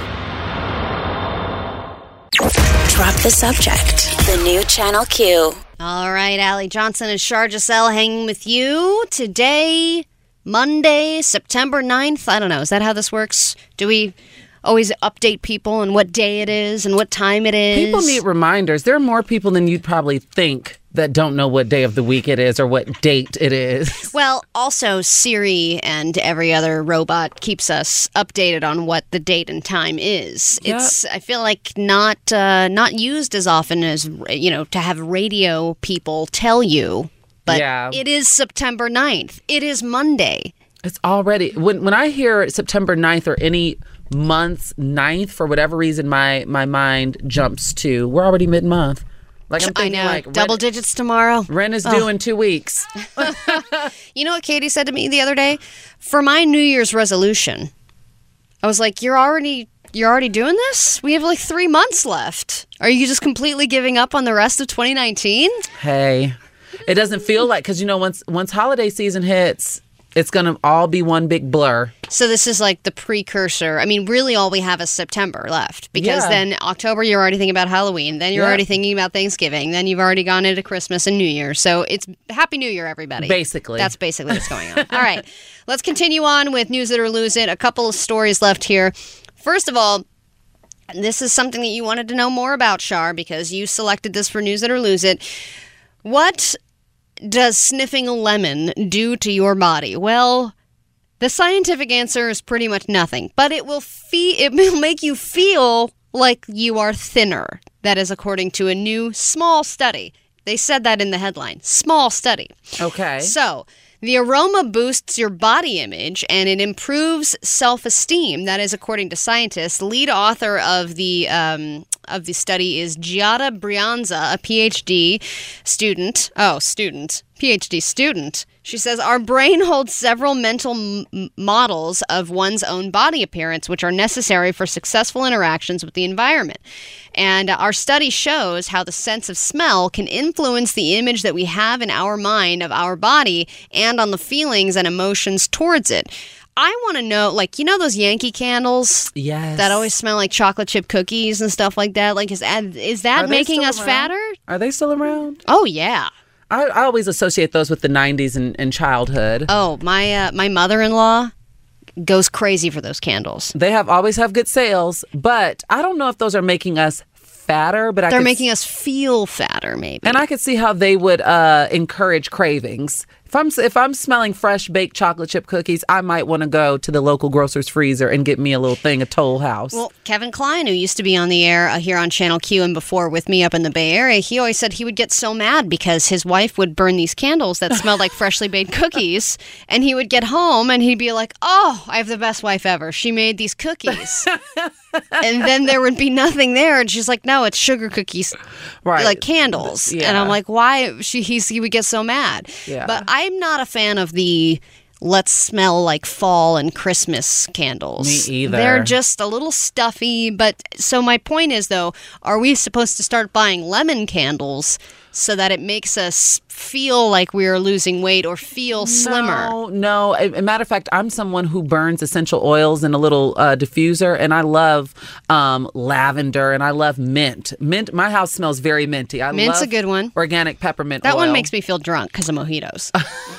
Drop the subject. The new Channel Q. All right, Allie Johnson and Shar Giselle hanging with you today, Monday, September 9th. I don't know. Is that how this works? Do we always update people on what day it is and what time it is? People need reminders. There are more people than you'd probably think that don't know what day of the week it is or what date it is. Well, also Siri and every other robot keeps us updated on what the date and time is. Yep. It's I feel like not uh, not used as often as you know to have radio people tell you But Yeah. it is September 9th. It is Monday. It's already when when I hear September 9th or any month's ninth for whatever reason my my mind jumps to we're already mid month. Like I'm I thinking know. like Double rent, digits tomorrow. rent is due in 2 weeks. You know what Katie said to me the other day? For my New Year's resolution, I was like, "You're already you're already doing this? We have like 3 months left. Are you just completely giving up on the rest of 2019?" Hey, it doesn't feel like because you know once once holiday season hits, it's gonna all be one big blur. So this is like the precursor. I mean, really all we have is September left because Yeah. then October you're already thinking about Halloween, then you're Yeah. already thinking about Thanksgiving, then you've already gone into Christmas and New Year. So it's Happy New Year everybody. Basically. That's basically what's going on. all right. Let's continue on with news it or lose it. A couple of stories left here. First of all, this is something that you wanted to know more about, Shar, because you selected this for News It or Lose It. What does sniffing a lemon do to your body? Well, the scientific answer is pretty much nothing, but it will fe- it will make you feel like you are thinner. That is according to a new small study. They said that in the headline. Small study. Okay. So, the aroma boosts your body image and it improves self esteem. That is according to scientists. Lead author of the. Um, of the study is Giada Brianza, a PhD student. Oh, student. PhD student. She says our brain holds several mental m- models of one's own body appearance, which are necessary for successful interactions with the environment. And our study shows how the sense of smell can influence the image that we have in our mind of our body and on the feelings and emotions towards it. I want to know, like, you know, those Yankee candles yes. that always smell like chocolate chip cookies and stuff like that. Like, is that, is that Are they making still us around? fatter? Are they still around? Oh yeah. I, I always associate those with the 90s and, and childhood. Oh my, uh, my mother-in-law goes crazy for those candles. They have always have good sales, but I don't know if those are making us fatter. But I They're could making us feel fatter, maybe. And I could see how they would uh, encourage cravings. If I'm if I'm smelling fresh baked chocolate chip cookies, I might want to go to the local grocer's freezer and get me a little thing a Toll House. Well, Kevin Klein, who used to be on the air uh, here on Channel Q and before with me up in the Bay Area, he always said he would get so mad because his wife would burn these candles that smelled like freshly baked cookies. And he would get home and he'd be like, Oh, I have the best wife ever. She made these cookies. and then there would be nothing there. And she's like, No, it's sugar cookies, right, like candles. And I'm like, Why? She, he's, he would get so mad. Yeah. But I'm not a fan of the. Let's smell like fall and Christmas candles. Me either. They're just a little stuffy. But so my point is, though, are we supposed to start buying lemon candles so that it makes us feel like we are losing weight or feel slimmer? No, no. A, a matter of fact, I'm someone who burns essential oils in a little uh, diffuser, and I love um, lavender and I love mint. Mint. My house smells very minty. I Mint's a good one. Organic peppermint. That one makes me feel drunk because of mojitos.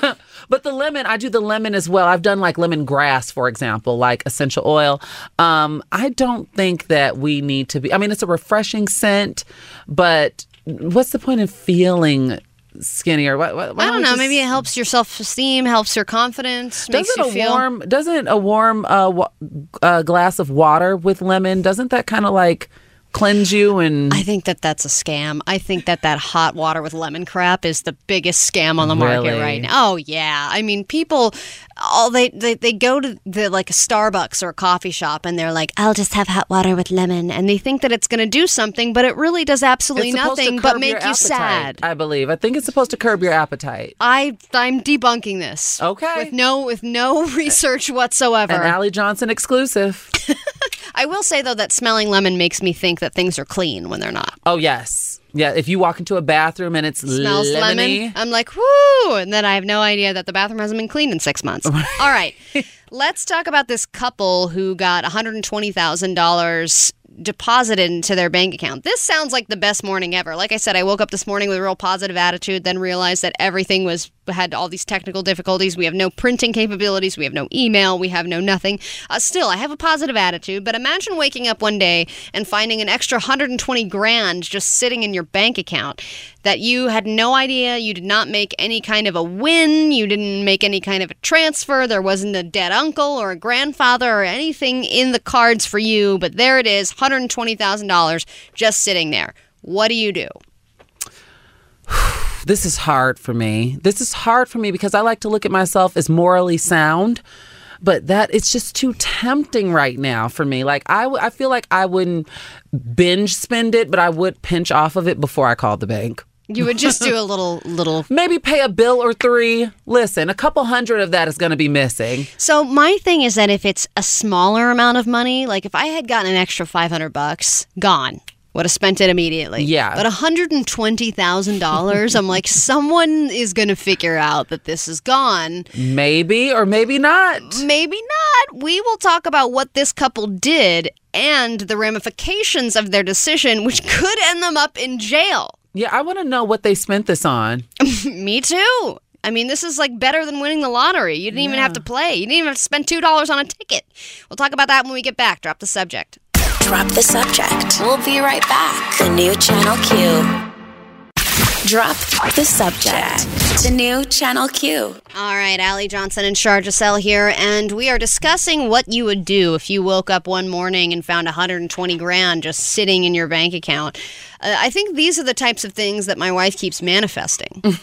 But the lemon, I do the lemon as well. I've done like lemon grass, for example, like essential oil. Um, I don't think that we need to be. I mean, it's a refreshing scent, but what's the point of feeling skinnier? What, what, I don't know. just- Maybe it helps your self esteem, helps your confidence, Doesn't you a feel. warm doesn't a warm uh, wa- uh, glass of water with lemon doesn't that kind of like cleanse you and I think that that's a scam. I think that that hot water with lemon crap is the biggest scam on the market Really? right now. Oh yeah, I mean people, all they, they they go to the like a Starbucks or a coffee shop and they're like, I'll just have hot water with lemon, and they think that it's going to do something, but it really does absolutely it's supposed to nothing but make you appetite, sad. I believe. I think it's supposed to curb your appetite. I I'm debunking this. Okay. With no with no research whatsoever. An Allie Johnson exclusive. I will say though that smelling lemon makes me think that things are clean when they're not. Oh yes, yeah. If you walk into a bathroom and it's smells lemony, lemon. I'm like, whoo! And then I have no idea that the bathroom hasn't been cleaned in six months. All right. Let's talk about this couple who got $120,000 deposited into their bank account. This sounds like the best morning ever. Like I said, I woke up this morning with a real positive attitude, then realized that everything was had all these technical difficulties. We have no printing capabilities, we have no email, we have no nothing. Uh, still, I have a positive attitude, but imagine waking up one day and finding an extra 120 grand just sitting in your bank account that you had no idea, you did not make any kind of a win, you didn't make any kind of a transfer, there wasn't a dead uncle or a grandfather or anything in the cards for you, but there it is, $120,000 just sitting there. What do you do? This is hard for me. This is hard for me because I like to look at myself as morally sound, but that it's just too tempting right now for me. Like I, w- I feel like I wouldn't binge spend it, but I would pinch off of it before I called the bank. You would just do a little little Maybe pay a bill or three. Listen, a couple hundred of that is going to be missing. So my thing is that if it's a smaller amount of money, like if I had gotten an extra 500 bucks, gone. Would have spent it immediately. Yeah. But $120,000, I'm like, someone is going to figure out that this is gone. Maybe or maybe not. Maybe not. We will talk about what this couple did and the ramifications of their decision, which could end them up in jail. Yeah, I want to know what they spent this on. Me too. I mean, this is like better than winning the lottery. You didn't even have to play. You didn't even have to spend $2 on a ticket. We'll talk about that when we get back. Drop the subject. Drop the subject. We'll be right back. The new Channel Q. Drop the subject. The new Channel Q. All right, Allie Johnson and Shar Giselle here, and we are discussing what you would do if you woke up one morning and found 120 grand just sitting in your bank account. Uh, I think these are the types of things that my wife keeps manifesting.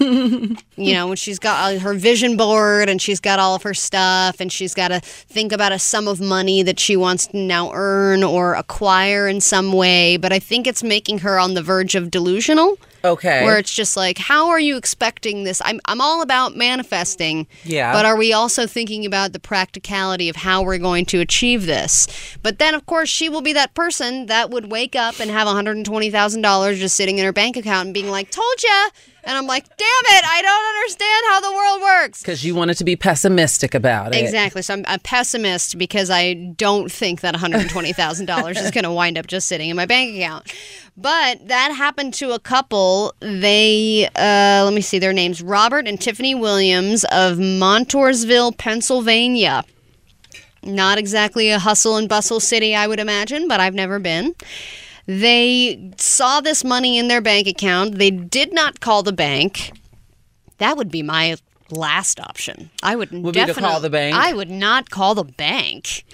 you know, when she's got her vision board and she's got all of her stuff, and she's got to think about a sum of money that she wants to now earn or acquire in some way. But I think it's making her on the verge of delusional Okay. where it's just like, how are you expecting this? I'm, I'm all about manifesting. Yeah. But are we also thinking about the practicality of how we're going to achieve this? But then, of course, she will be that person that would wake up and have $120,000 just sitting in her bank account and being like, told ya. And I'm like, damn it, I don't understand how the world works. Because you wanted to be pessimistic about it. Exactly. So I'm a pessimist because I don't think that $120,000 is going to wind up just sitting in my bank account. But that happened to a couple. They, uh, let me see their names Robert and Tiffany Williams of Montoursville, Pennsylvania. Not exactly a hustle and bustle city, I would imagine, but I've never been. They saw this money in their bank account. They did not call the bank. That would be my last option. I would, Would be to definitely call the bank? I would not call the bank.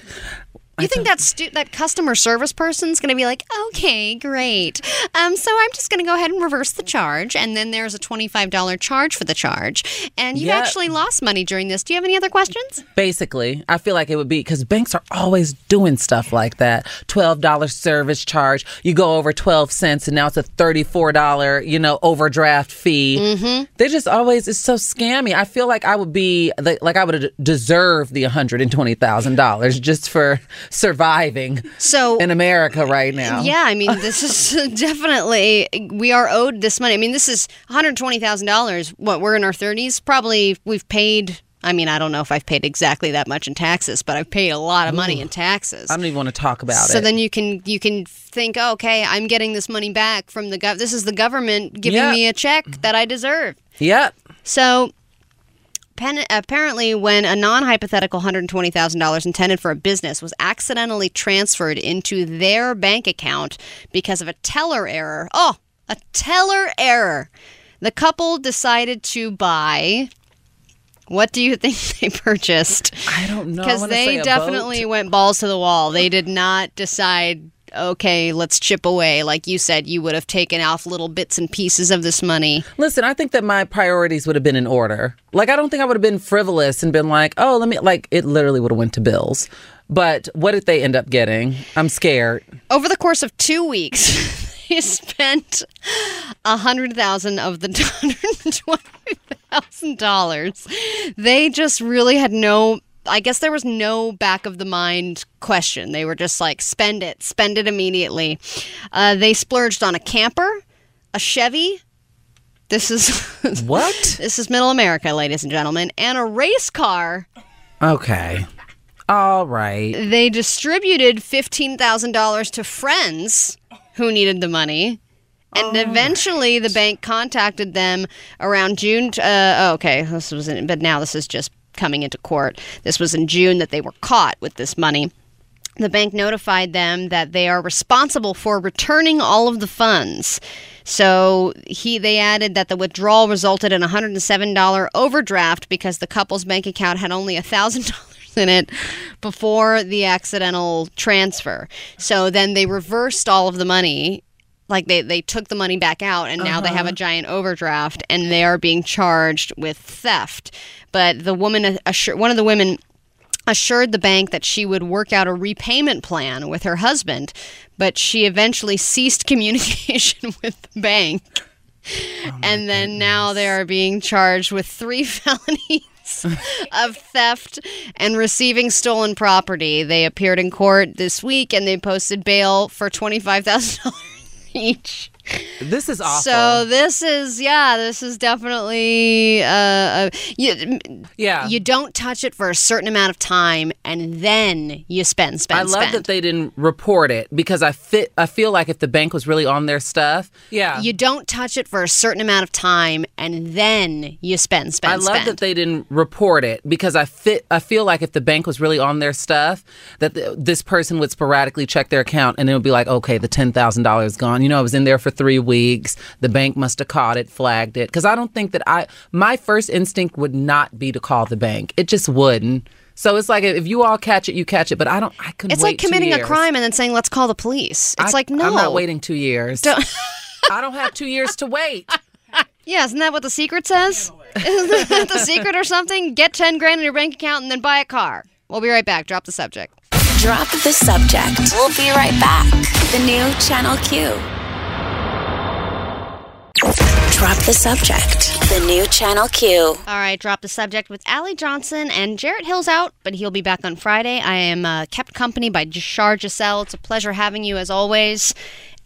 You think that stu- that customer service person's going to be like, okay, great. Um, so I'm just going to go ahead and reverse the charge, and then there's a twenty-five dollar charge for the charge, and you Yeah. actually lost money during this. Do you have any other questions? Basically, I feel like it would be because banks are always doing stuff like that. Twelve dollar service charge. You go over twelve cents, and now it's a thirty four dollar, you know, overdraft fee. Mm-hmm. They just always it's so scammy. I feel like I would be like I would deserve the one hundred and twenty thousand dollars just for surviving So in America right now. Yeah, I mean, this is definitely we are owed this money. I mean, this is one hundred twenty thousand dollars. What we're in our thirties, probably we've paid. I mean, I don't know if I've paid exactly that much in taxes, but I've paid a lot of money in taxes. I don't even want to talk about so it. So then you can you can think, oh, okay, I'm getting this money back from the gov. This is the government giving Yeah. me a check mm-hmm. that I deserve. yep. So apparently, when a non hypothetical $120,000 intended for a business was accidentally transferred into their bank account because of a teller error, oh, a teller error, the couple decided to buy. What do you think they purchased? I don't know. Because they definitely went balls to the wall. They did not decide, okay, let's chip away. Like you said, you would have taken off little bits and pieces of this money. Listen, I think that my priorities would have been in order. Like I don't think I would have been frivolous and been like, "Oh, let me like it literally would have went to bills." But what did they end up getting? I'm scared. over the course of two weeks, he spent a hundred thousand of the hundred twenty thousand dollars. They just really had no. I guess there was no back of the mind question. They were just like, spend it, spend it immediately. Uh, they splurged on a camper, a Chevy. This is What? this is Middle America, ladies and gentlemen, and a race car. okay. All right. They distributed $15,000 to friends who needed the money. And eventually, the bank contacted them around June. t- Uh, oh, okay, this was, in, but now this is just coming into court. This was in June that they were caught with this money. The bank notified them that they are responsible for returning all of the funds. So he they added that the withdrawal resulted in a hundred and seven dollar overdraft because the couple's bank account had only a thousand dollars in it before the accidental transfer. So then they reversed all of the money like they, they took the money back out and now they have a uh-huh. giant overdraft and they are being charged with theft. But the woman assur- one of the women assured the bank that she would work out a repayment plan with her husband, but she eventually ceased communication with the bank. Oh and then now they are being charged with three felonies of theft and receiving stolen property. They appeared in court this week and they posted bail for $25,000 each. This is awful. So this is yeah, this is definitely uh, you, yeah. you don't touch it for a certain amount of time and then you spend spend I love spend. that they didn't report it because I fit. I feel like if the bank was really on their stuff, yeah. you don't touch it for a certain amount of time and then you spend spend I love spend. that they didn't report it because I fit. I feel like if the bank was really on their stuff, that th- this person would sporadically check their account and it would be like, okay, the ten thousand dollars gone. You know, I was in there for three weeks. The bank must have caught it, flagged it. Because I don't think that I. My first instinct would not be to call the bank. It just wouldn't. So it's like if you all catch it, you catch it. But I don't. I couldn't. it's wait like two committing a crime and then saying let's call the police. It's I- like no. I'm not waiting two years. Don't- I don't have two years to wait. Yeah, isn't that what the secret says? Isn't that the secret or something? Get 10 grand in your bank account and then buy a car. We'll be right back. Drop the subject. Drop the subject. We'll be right back. The new Channel Q. Drop the subject. The new Channel Q. All right, drop the subject with Allie Johnson and Jarrett Hill's out, but he'll be back on Friday. I am uh, kept company by Jashar Giselle. It's a pleasure having you as always.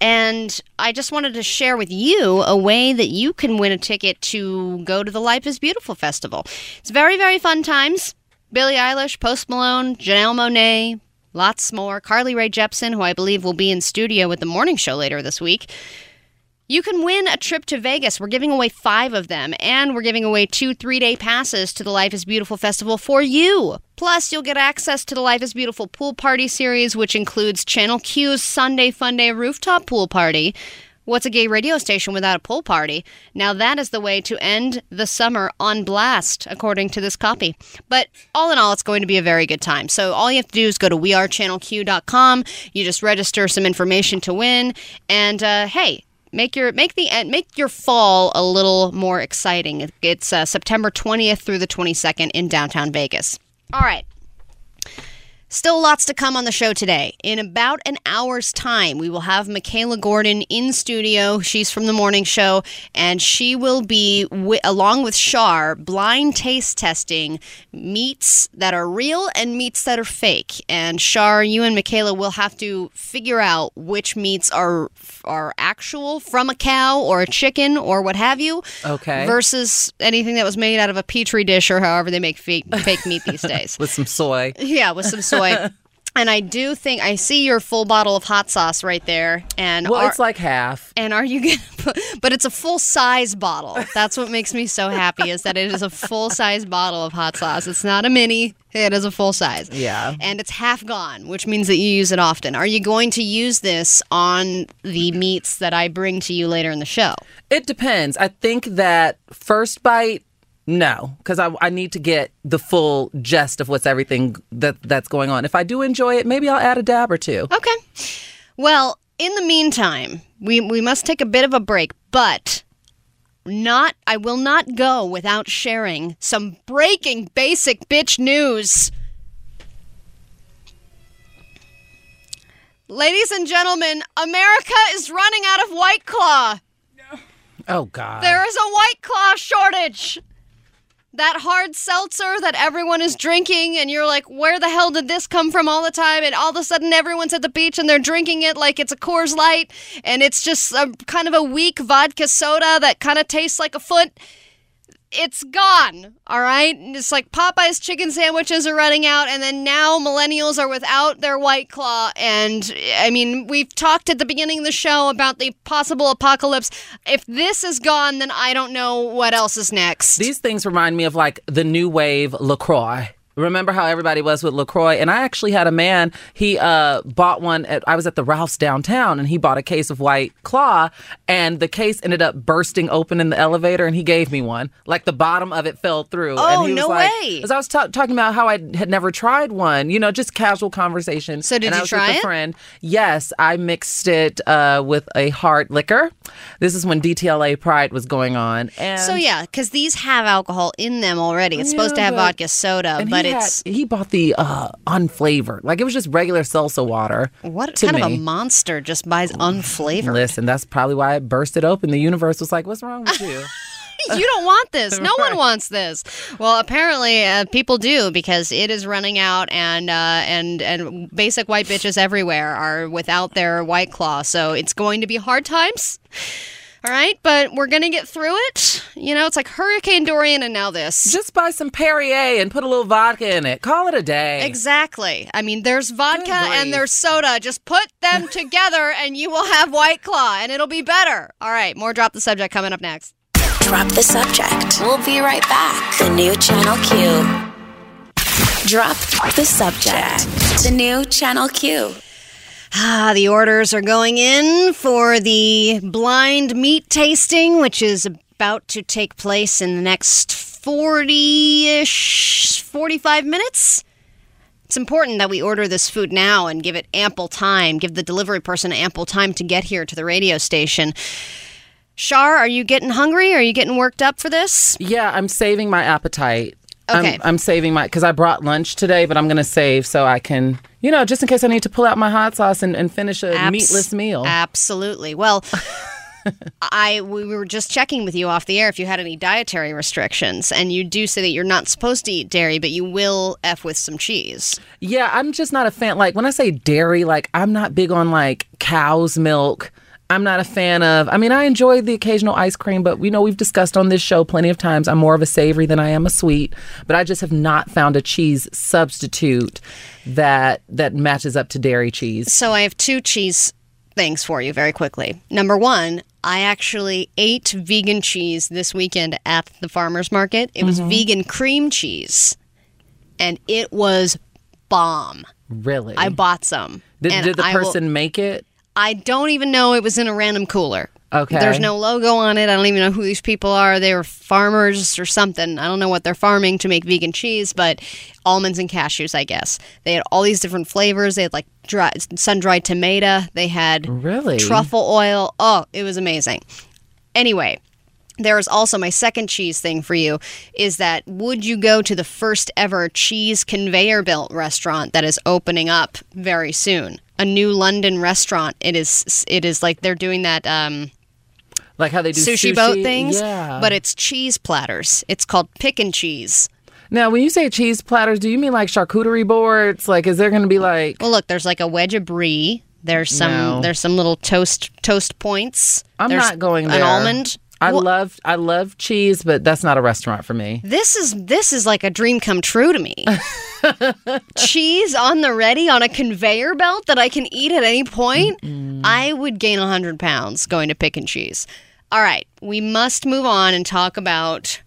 And I just wanted to share with you a way that you can win a ticket to go to the Life is Beautiful Festival. It's very, very fun times. Billie Eilish, Post Malone, Janelle Monáe, lots more. Carly Rae Jepsen, who I believe will be in studio with the morning show later this week. You can win a trip to Vegas. We're giving away five of them, and we're giving away two three day passes to the Life is Beautiful Festival for you. Plus, you'll get access to the Life is Beautiful Pool Party series, which includes Channel Q's Sunday Fun Day rooftop pool party. What's a gay radio station without a pool party? Now, that is the way to end the summer on blast, according to this copy. But all in all, it's going to be a very good time. So, all you have to do is go to wearechannelq.com. You just register some information to win. And uh, hey, make your make the end make your fall a little more exciting. It's uh, September 20th through the 22nd in downtown Vegas. All right. Still lots to come on the show today. In about an hour's time, we will have Michaela Gordon in studio. She's from the morning show, and she will be, wi- along with Shar, blind taste testing meats that are real and meats that are fake. And Shar, you and Michaela will have to figure out which meats are are actual from a cow or a chicken or what have you, Okay. versus anything that was made out of a petri dish or however they make fake, fake meat these days. With some soy. Yeah, with some soy. and I do think I see your full bottle of hot sauce right there. And Well, are, it's like half. and are you gonna put, but it's a full size bottle. That's what makes me so happy is that it is a full size bottle of hot sauce. It's not a mini. It is a full size. Yeah. And it's half gone, which means that you use it often. Are you going to use this on the meats that I bring to you later in the show? It depends. I think that first bite, no, because I, I need to get the full gist of what's everything that that's going on. If I do enjoy it, maybe I'll add a dab or two. Okay. Well, in the meantime, we we must take a bit of a break, but not I will not go without sharing some breaking basic bitch news. Ladies and gentlemen, America is running out of White Claw. Oh God. There is a White Claw shortage. That hard seltzer that everyone is drinking, and you're like, where the hell did this come from all the time? And all of a sudden, everyone's at the beach and they're drinking it like it's a Coors Light, and it's just a, kind of a weak vodka soda that kind of tastes like a foot. It's gone, all right? It's like Popeye's chicken sandwiches are running out, and then now millennials are without their White Claw. And I mean, we've talked at the beginning of the show about the possible apocalypse. If this is gone, then I don't know what else is next. These things remind me of like the new wave LaCroix. Remember how everybody was with LaCroix? And I actually had a man, he uh, bought one at, I was at the Ralph's downtown and he bought a case of White Claw and the case ended up bursting open in the elevator and he gave me one. Like the bottom of it fell through. Oh, and he no was like, way. As I was ta- talking about how I had never tried one, you know, just casual conversation. So did and you I was try with it? a friend. Yes, I mixed it uh, with a hard liquor. This is when DTLA Pride was going on. And So yeah, because these have alcohol in them already. It's supposed to have but- vodka soda, and but he had- it's he bought the uh, unflavored, like it was just regular salsa water. what kind of a monster just buys unflavored? Listen, that's probably why it bursted open. The universe was like, "What's wrong with you?" you don't want this. No one wants this. Well, apparently uh, people do because it is running out, and uh, and and basic white bitches everywhere are without their white claw. So it's going to be hard times. All right, but we're gonna get through it. You know, it's like Hurricane Dorian, and now this. just buy some Perrier and put a little vodka in it. Call it a day. Exactly. I mean, there's vodka and there's soda. Just put them together and you will have White Claw and it'll be better. All right, more Drop the Subject coming up next. Drop the subject. We'll be right back. The new Channel Q. Drop the subject. The new Channel Q. Ah, the orders are going in for the blind meat tasting, which is about to take place in the next 40 ish, 45 minutes. It's important that we order this food now and give it ample time, give the delivery person ample time to get here to the radio station. Shar, are you getting hungry? Are you getting worked up for this? Yeah, I'm saving my appetite. Okay. I'm, I'm saving my because I brought lunch today, but I'm gonna save so I can, you know, just in case I need to pull out my hot sauce and, and finish a Abs- meatless meal. Absolutely. Well, I we were just checking with you off the air if you had any dietary restrictions, and you do say that you're not supposed to eat dairy, but you will f with some cheese. Yeah, I'm just not a fan. Like when I say dairy, like I'm not big on like cow's milk. I'm not a fan of. I mean, I enjoy the occasional ice cream, but we know we've discussed on this show plenty of times. I'm more of a savory than I am a sweet. But I just have not found a cheese substitute that that matches up to dairy cheese. So I have two cheese things for you very quickly. Number one, I actually ate vegan cheese this weekend at the farmers market. It was mm-hmm. vegan cream cheese, and it was bomb. Really? I bought some. did, did the I will- person make it? I don't even know it was in a random cooler. Okay. There's no logo on it. I don't even know who these people are. They were farmers or something. I don't know what they're farming to make vegan cheese, but almonds and cashews, I guess. They had all these different flavors. They had like dry, sun-dried tomato. They had Really? truffle oil. Oh, it was amazing. Anyway, there is also my second cheese thing for you is that would you go to the first ever cheese conveyor belt restaurant that is opening up very soon? A new London restaurant. It is it is like they're doing that um, Like how they do sushi, boat things, Yeah. but it's cheese platters. It's called pick and cheese. now, when you say cheese platters, do you mean like charcuterie boards? Like, is there going to be like? Well, look, there's like a wedge of brie. There's some No. there's some little toast toast points. I'm There's not going An almond. I Well, love I love cheese, but that's not a restaurant for me. This is this is like a dream come true to me. Cheese on the ready on a conveyor belt that I can eat at any point. I would gain hundred pounds going to pick and cheese. All right, we must move on and talk about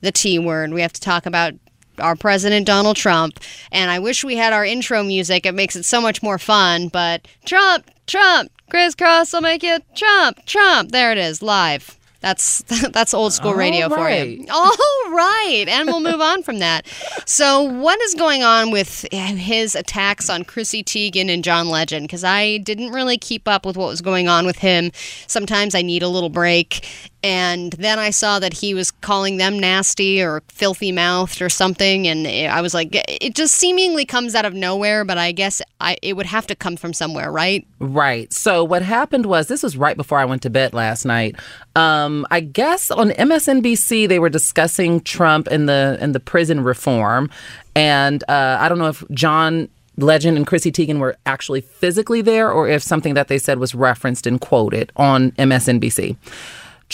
the T word. We have to talk about our president Donald Trump. And I wish we had our intro music. It makes it so much more fun. But Trump, Trump, crisscross will make you Trump, Trump. There it is, live. That's that's old school radio for you. All right, and we'll move on from that. So, what is going on with his attacks on Chrissy Teigen and John Legend? Because I didn't really keep up with what was going on with him. Sometimes I need a little break. And then I saw that he was calling them nasty or filthy mouthed or something. And I was like, it just seemingly comes out of nowhere, but I guess I, it would have to come from somewhere, right? Right. So what happened was this was right before I went to bed last night. Um, I guess on MSNBC they were discussing Trump and the and the prison reform, and uh, I don't know if John Legend and Chrissy Teigen were actually physically there or if something that they said was referenced and quoted on MSNBC.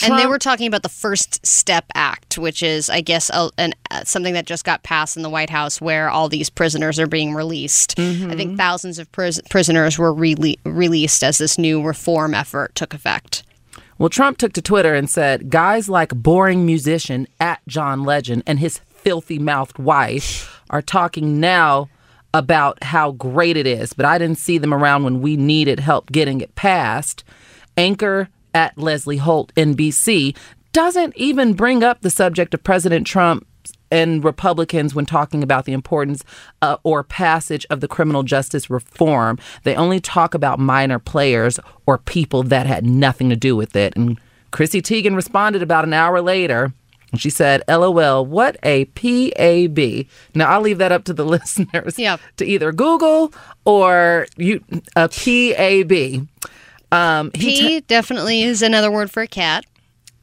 And they were talking about the First Step Act, which is, I guess, a, an, uh, something that just got passed in the White House, where all these prisoners are being released. I think thousands of pris- prisoners were rele- released as this new reform effort took effect. Well, Trump took to Twitter and said, guys like boring musician at John Legend and his filthy mouthed wife, are talking now about how great it is, but I didn't see them around when we needed help getting it passed. Anchor at Lester Holt, NBC, doesn't even bring up the subject of President Trump and Republicans when talking about the importance uh, or passage of the criminal justice reform. They only talk about minor players or people that had nothing to do with it. And Chrissy Teigen responded about an hour later. And she said, LOL, what a PAB. Now, I'll leave that up to the listeners Yeah. to either Google or you a PAB. Um, he P definitely is another word for a cat.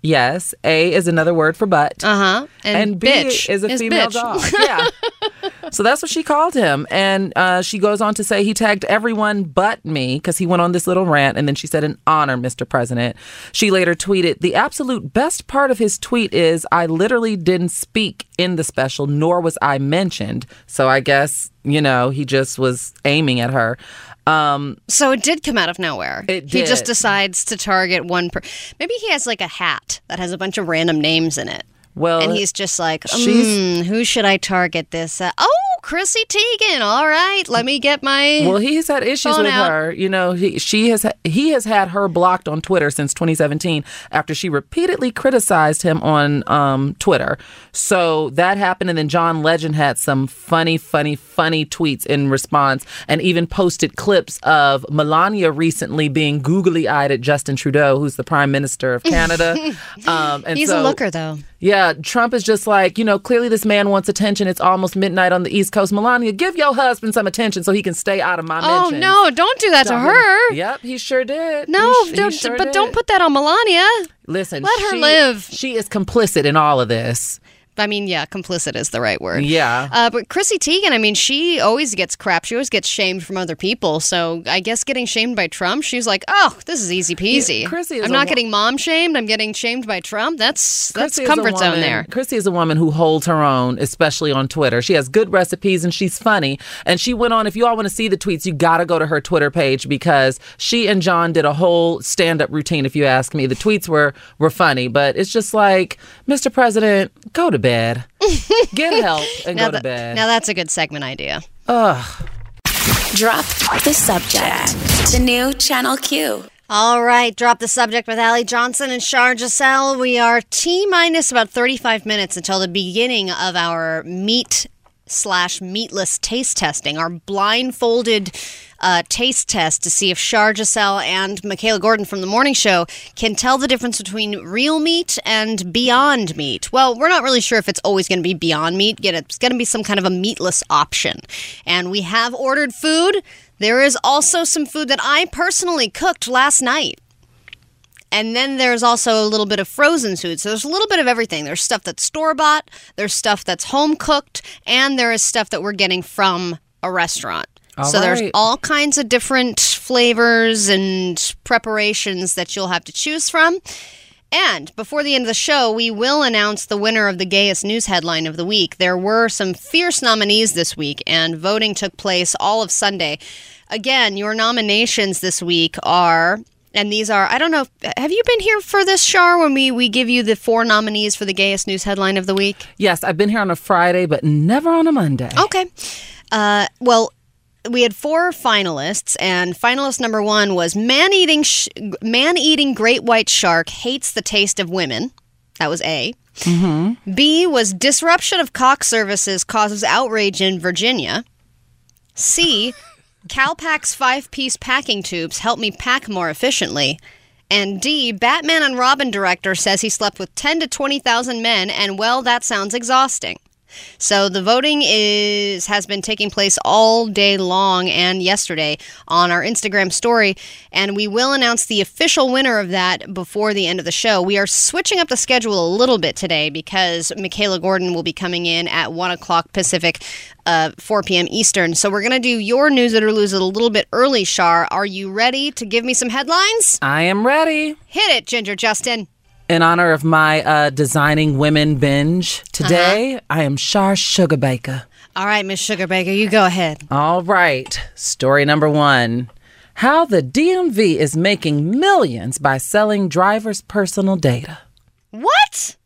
yes, A is another word for butt. Uh huh. And, and B bitch is a female bitch. dog. Yeah. so that's what she called him. And uh, she goes on to say he tagged everyone but me because he went on this little rant. And then she said, an honor, Mr. President. She later tweeted, the absolute best part of his tweet is I literally didn't speak in the special, nor was I mentioned. So I guess, you know, he just was aiming at her. Um, So it did come out of nowhere. It He just decides to target one per. Maybe he has like a hat that has a bunch of random names in it. Well, and he's just like, mm, who should I target this? at? oh, Chrissy Teigen. All right, let me get my. Well, he's had issues with out. her. You know, he she has he has had her blocked on Twitter since 2017 after she repeatedly criticized him on um, Twitter. So that happened, and then John Legend had some funny, funny, funny tweets in response, and even posted clips of Melania recently being googly eyed at Justin Trudeau, who's the Prime Minister of Canada. um, and He's so, a looker, though. Yeah, Trump is just like, you know, clearly this man wants attention. It's almost midnight on the East Coast. Melania, give your husband some attention so he can stay out of my Oh mentions. no! Don't do that to her. Yep, he sure did. No, He don't, sure but did. don't put that on Melania. Listen, let her she- live. She is complicit in all of this. I mean, yeah, complicit is the right word. Yeah. Uh, but Chrissy Teigen, I mean, she always gets crap. She always gets shamed from other people. So I guess getting shamed by Trump, she's like, oh, this is easy peasy. Yeah, Chrissy is I'm not wo- getting mom shamed. I'm getting shamed by Trump. That's that's Chrissy comfort zone there. Chrissy is a woman who holds her own, especially on Twitter. She has good recipes and she's funny. And she went on, if you all want to see the tweets, you got to go to her Twitter page because she and John did a whole stand up routine, if you ask me. The tweets were, were funny, but it's just like, Mr. President, go to bed. Get help and Now, go to bed. now that's a good segment idea. Ugh. Drop the subject. The new Channel Q. All right, drop the subject with Allie Johnson and Shar Giselle. We are T minus about 35 minutes until the beginning of our meat slash meatless taste testing, our blindfolded uh, taste test to see if Shar Giselle and Michaela Gordon from the morning show can tell the difference between real meat and beyond meat. Well, we're not really sure if it's always going to be beyond meat. Yet It's going to be some kind of a meatless option. And we have ordered food. There is also some food that I personally cooked last night. And then there's also a little bit of frozen food. So there's a little bit of everything. There's stuff that's store bought, there's stuff that's home cooked, and there is stuff that we're getting from a restaurant. So there's all kinds of different flavors and preparations that you'll have to choose from. And before the end of the show, we will announce the winner of the gayest news headline of the week. There were some fierce nominees this week, and voting took place all of Sunday. Again, your nominations this week are, and these are, I don't know, have you been here for this, Shar, when we, we give you the four nominees for the gayest news headline of the week? yes, I've been here on a Friday, but never on a Monday. Okay. Uh, well, we had four finalists, and finalist number one was man eating sh- man eating great white shark hates the taste of women. That was A. Mm-hmm. B was disruption of Cox services causes outrage in Virginia. C. Calpak's five piece packing tubes help me pack more efficiently. And D. Batman and Robin director says he slept with 10 to 20,000 men, and well, that sounds exhausting. So the voting is has been taking place all day long and yesterday on our Instagram story, and we will announce the official winner of that before the end of the show. We are switching up the schedule a little bit today because Michaela Gordon will be coming in at one o'clock Pacific, uh, 4 p.m. Eastern. So we're gonna do your news it or lose it a little bit early. Shar, are you ready to give me some headlines? I am ready. Hit it, Ginger Justin. In honor of my uh, designing women binge today, Uh-huh. I am Shar Sugarbaker. All right, Miss Sugarbaker, you go ahead. All right, story number one: How the DMV is making millions by selling drivers' personal data. What?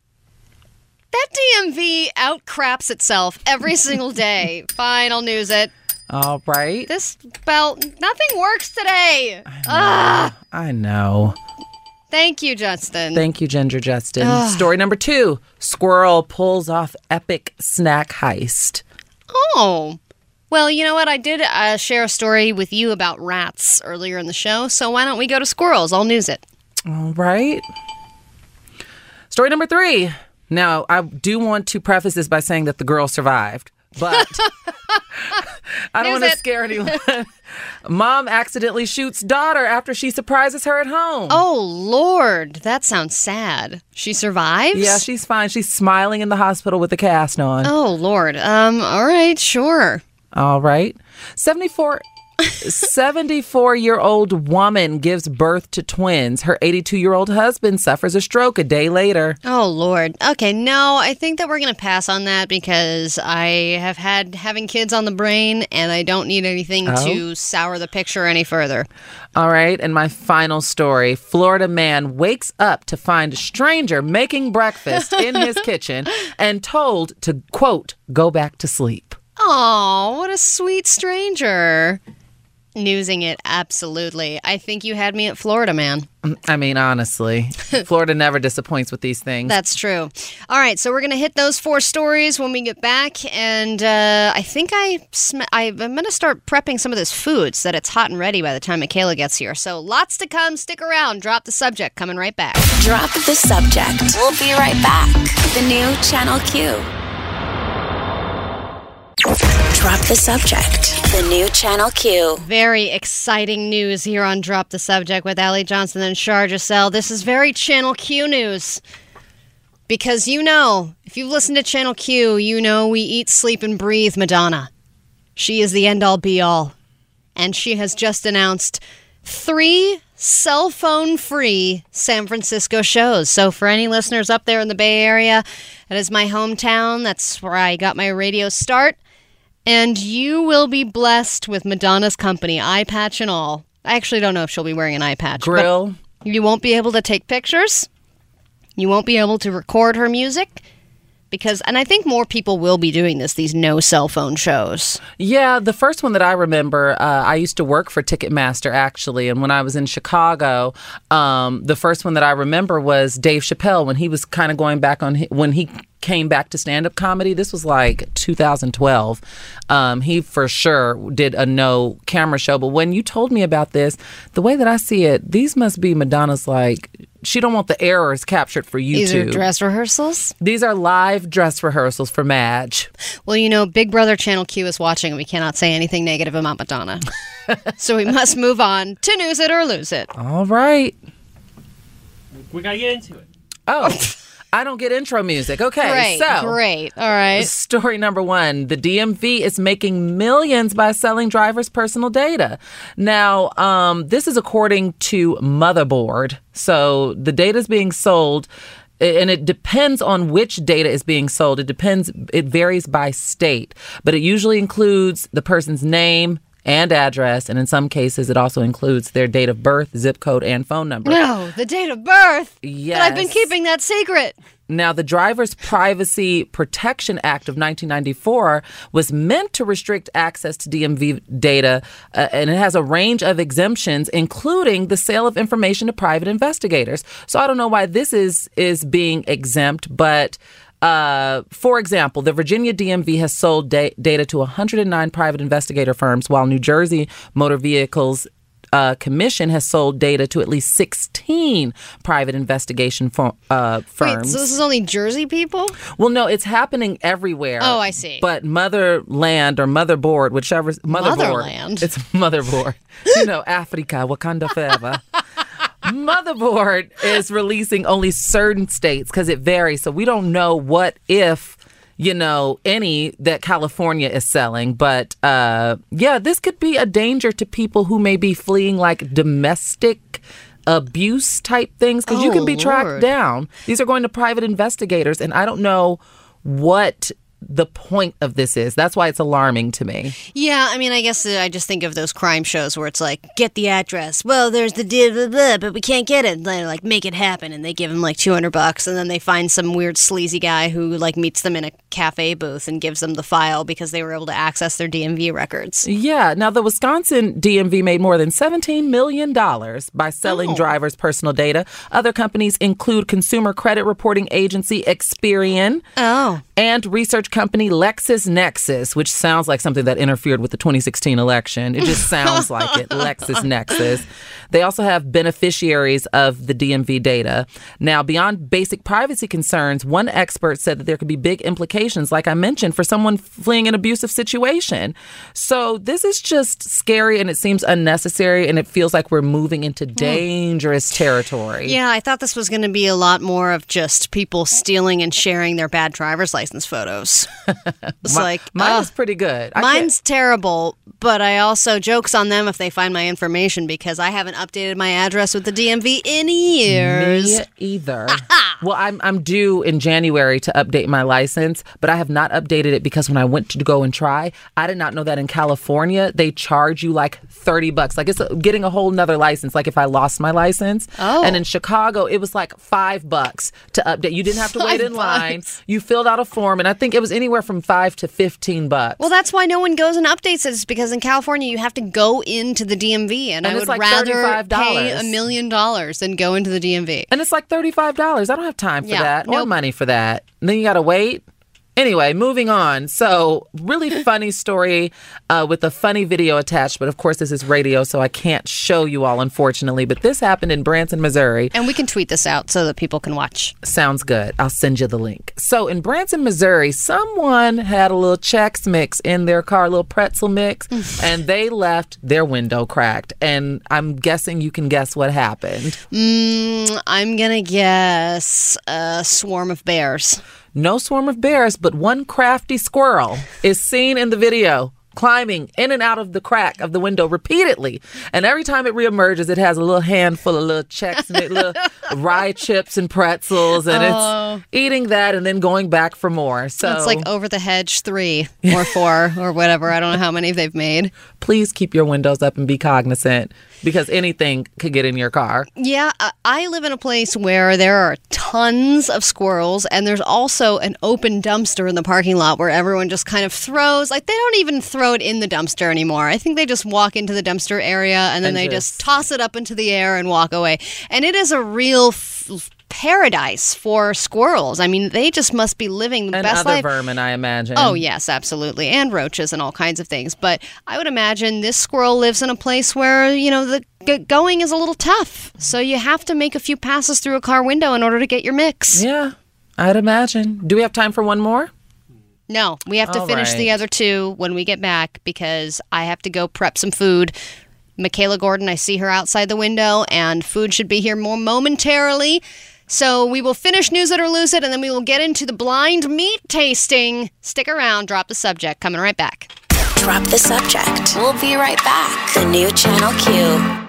That DMV outcraps itself every single day. Fine, I'll news it. All right. This belt, nothing works today. Ah, I know. Thank you, Justin. Thank you, Ginger Justin. Story number two Squirrel pulls off epic snack heist. oh. Well, you know what? I did uh, share a story with you about rats earlier in the show, so why don't we go to squirrels? I'll news it. All right. Story number three. Now, I do want to preface this by saying that the girl survived, but I don't want to scare anyone. Mom accidentally shoots daughter after she surprises her at home. Oh, Lord. That sounds sad. She survives? Yeah, she's fine. She's smiling in the hospital with a cast on. Oh, Lord. Um, all right, sure. All right. 74 74 year old woman gives birth to twins. Her 82 year old husband suffers a stroke a day later. Oh Lord. Okay, no, I think that we're gonna pass on that because I have had having kids on the brain, and I don't need anything Oh. to sour the picture any further. All right. And my final story Florida man wakes up to find a stranger making breakfast in his kitchen and told to, quote, go back to sleep. Oh, what a sweet stranger. Newsing it, absolutely. I think you had me at Florida, man. I mean, honestly, Florida never disappoints with these things. That's true. All right, so we're gonna hit those four stories when we get back, and uh, I think I sm- I- I'm gonna start prepping some of this food so that it's hot and ready by the time Michaela gets here. So lots to come. Stick around. Drop the subject. Coming right back. Drop the subject. We'll be right back. The new Channel Q. Drop the subject. The new Channel Q. Very exciting news here on Drop the Subject with Allie Johnson and Shar Giselle. This is very Channel Q news. Because you know, if you've listened to Channel Q, you know we eat, sleep, and breathe Madonna. She is the end all be all. And she has just announced three cell phone free San Francisco shows. So, for any listeners up there in the Bay Area, that is my hometown. That's where I got my radio start. And you will be blessed with Madonna's company, eye patch and all. I actually don't know if she'll be wearing an eye patch. Grill. You won't be able to take pictures. You won't be able to record her music. Because, and I think more people will be doing this, these no cell phone shows. Yeah, the first one that I remember, uh, I used to work for Ticketmaster actually, and when I was in Chicago, um, the first one that I remember was Dave Chappelle when he was kind of going back on hi- when he came back to stand up comedy. This was like 2012. Um, he for sure did a no camera show, but when you told me about this, the way that I see it, these must be Madonna's like. She don't want the errors captured for YouTube. These are dress rehearsals. These are live dress rehearsals for Madge. Well, you know, Big Brother Channel Q is watching, and we cannot say anything negative about Madonna. so we must move on to news it or lose it. All right. We gotta get into it. Oh, I don't get intro music. Okay, Great, so great. All right. story number one: the DMV is making millions by selling drivers' personal data. Now, um, this is according to Motherboard. So the data is being sold. And it depends on which data is being sold. It depends, it varies by state, but it usually includes the person's name and address. And in some cases, it also includes their date of birth, zip code, and phone number. No, the date of birth. But I've been keeping that secret. Now, the Driver's Privacy Protection Act of 1994 was meant to restrict access to DMV data, uh, and it has a range of exemptions, including the sale of information to private investigators. So I don't know why this is is being exempt, but. Uh, for example, the Virginia DMV has sold da- data to 109 private investigator firms, while New Jersey Motor Vehicles uh, Commission has sold data to at least 16 private investigation fo- uh, firms. Wait, so this is only Jersey people? well, no, it's happening everywhere. Oh, I see. But motherland or motherboard, whichever motherboard, Motherland? it's motherboard. you know, Africa, Wakanda forever. motherboard is releasing only certain states because it varies. So we don't know what if you know any that California is selling, but uh, yeah, this could be a danger to people who may be fleeing like domestic abuse type things because you Oh, can be tracked Lord. down. These are going to private investigators, and I don't know what the point of this is. That's why it's alarming to me. Yeah, I mean, I guess uh, I just think of those crime shows where it's like, get the address. Well, there's the blah, blah, blah, but we can't get it. And they're like, make it happen. And they give him like 200 bucks. And then they find some weird sleazy guy who like meets them in a cafe booth and gives them the file because they were able to access their DMV records. Yeah. Now, the Wisconsin DMV made more than $17 million by selling Oh. drivers' personal data. Other companies include consumer credit reporting agency Experian. Oh. and research company LexisNexis, which sounds like something that interfered with the 2016 election. It just sounds like it, LexisNexis. They also have beneficiaries of the DMV data. Now, beyond basic privacy concerns, one expert said that there could be big implications, like I mentioned, for someone fleeing an abusive situation. So this is just scary and it seems unnecessary, and it feels like we're moving into hmm. dangerous territory. Yeah, I thought this was going to be a lot more of just people stealing and sharing their bad driver's license photos. It's like, uh, Mine ugh. is pretty good. I can't- Mine's terrible, but I also jokes on them if they find my information because I haven't updated my address with the DMV in years. Me either. Ah, ah. well, I'm I'm due in January to update my license, but I have not updated it because when I went to go and try, I did not know that in California they charge you like thirty bucks. Like it's getting a whole nother license. Like if I lost my license, Oh. and in Chicago it was like five bucks to update. You didn't have to wait in line. You filled out a form, and I think it was anywhere from five to fifteen bucks. Well, that's why no one goes and updates it, is because in California you have to go into the DMV, and, And I would like rather $35. pay a million dollars than go into the DMV. And it's like $35. I don't have time for Yeah, that or nope. money for that. And then you got to wait. Anyway, moving on. So, really funny story uh, with a funny video attached. But of course, this is radio, so I can't show you all, unfortunately. But this happened in Branson, Missouri. And we can tweet this out so that people can watch. Sounds good. I'll send you the link. So, in Branson, Missouri, someone had a little Chex mix in their car, a little pretzel mix, and they left their window cracked. And I'm guessing you can guess what happened. Mm, I'm gonna guess a swarm of bears. No swarm of bears, but one crafty squirrel is seen in the video climbing in and out of the crack of the window repeatedly. And every time it reemerges, it has a little handful of little checks, little rye chips and pretzels, and it's oh. eating that and then going back for more. So It's like over the hedge three or four or whatever. I don't know how many they've made. please keep your windows up and be cognizant because anything could get in your car. Yeah, I- live in a place where there are tons of squirrels, and there's also an open dumpster in the parking lot where everyone just kind of throws. Like they don't even throw it in the dumpster anymore. I think they just walk into the dumpster area and then And they just- just toss it up into the air and walk away. And it is a real. F- paradise for squirrels. I mean, they just must be living the And best other life. vermin, I imagine. Oh, yes, absolutely. And roaches and all kinds of things. But I would imagine this squirrel lives in a place where, you know, the g- going is a little tough. So you have to make a few passes through a car window in order to get your mix. Yeah, I'd imagine. Do we have time for one more? No, we have to All finish the other two when we get back because I have to go prep some food. Michaela Gordon, I see her outside the window, and food should be here more momentarily. So we will finish News It or Lose It, and then we will get into the blind meat tasting. Stick around, drop the subject. Coming right back. Drop the subject. We'll be right back. The new Channel Q.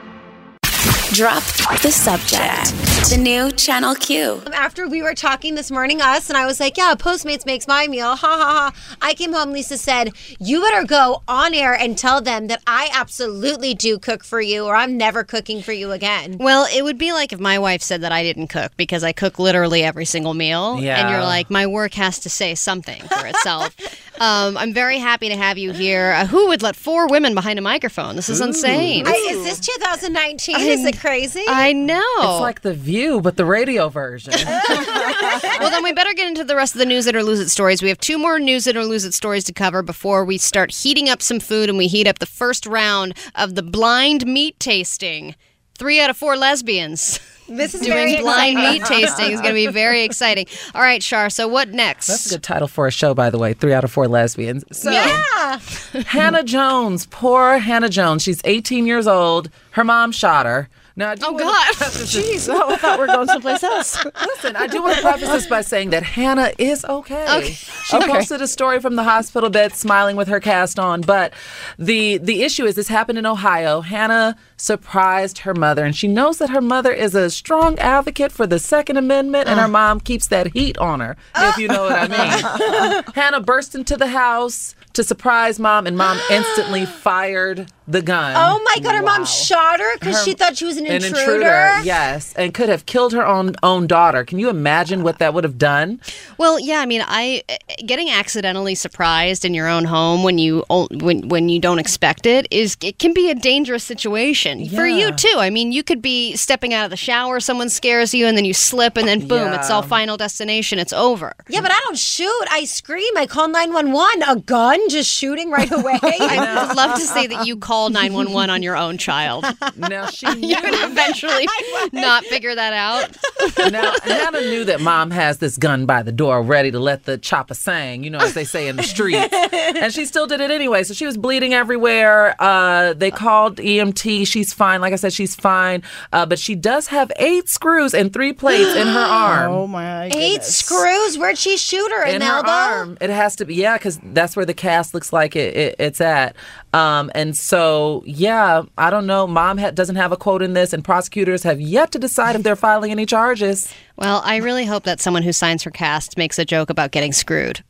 Drop the subject. The new Channel Q. after we were talking this morning, us, and I was like, yeah, Postmates makes my meal. Ha ha ha. I came home, Lisa said, you better go on air and tell them that I absolutely do cook for you or I'm never cooking for you again. Well, it would be like if my wife said that I didn't cook because I cook literally every single meal. Yeah. And you're like, my work has to say something for itself. um, I'm very happy to have you here. Uh, who would let four women behind a microphone? This is insane. I, is this 2019? is it crazy? I know. It's like The View, but the radio version. well, then we better get into the rest of the news it or lose it stories. We have two more news it or lose it stories to cover before we start heating up some food and we heat up the first round of the blind meat tasting. Three out of four lesbians this is very doing blind exciting. meat tasting is going to be very exciting. All right, Shar. So what next? That's a good title for a show, by the way. Three out of four lesbians. So, Yeah. Hannah Jones, poor Hannah Jones. She's 18 years old. Her mom shot her. Now, I do Oh, God. Jeez, oh, I thought we were going someplace else. Listen, I do want to preface this by saying that Hannah is okay. Okay. She Okay. posted a story from the hospital bed, smiling with her cast on. But the the issue is, this happened in Ohio. Hannah surprised her mother, and she knows that her mother is a strong advocate for the Second Amendment, and her uh. mom keeps that heat on her, if you know what I mean. Hannah burst into the house to surprise mom, and mom instantly fired the gun. Oh my god, her mom shot her because she thought she was an An intruder. intruder, yes, and could have killed her own own daughter. Can you imagine what that would have done? Well, yeah, I mean, I eh, eh, getting accidentally surprised in your own home when you when when you don't expect it is it can be a dangerous situation for you too. I mean, you could be stepping out of the shower, someone scares you, and then you slip, and then boom, it's all final destination. It's over. Yeah, but I don't shoot. I scream. I call 911. A gun just shooting right away. I would love to say that you call nine one one on your own child. Now she You would knew. eventually not figure that out. now Hannah knew that mom has this gun by the door, ready to let the chopper sang. You know, as they say in the streets, and she still did it anyway. So she was bleeding everywhere. Uh, they called EMT. She's fine. Like I said, she's fine. Uh, but she does have eight screws and three plates in her arm. Oh my Eight screws. Where'd she shoot her? In, in the her elbow? arm. It has to be, yeah, because that's where the cast looks like it, it, it's at. Um, and so, yeah, I don't know. Mom ha- doesn't have a quote in this, and prosecutors have yet to decide if they're filing any charges. Well, I really hope that someone who signs for cast makes a joke about getting screwed.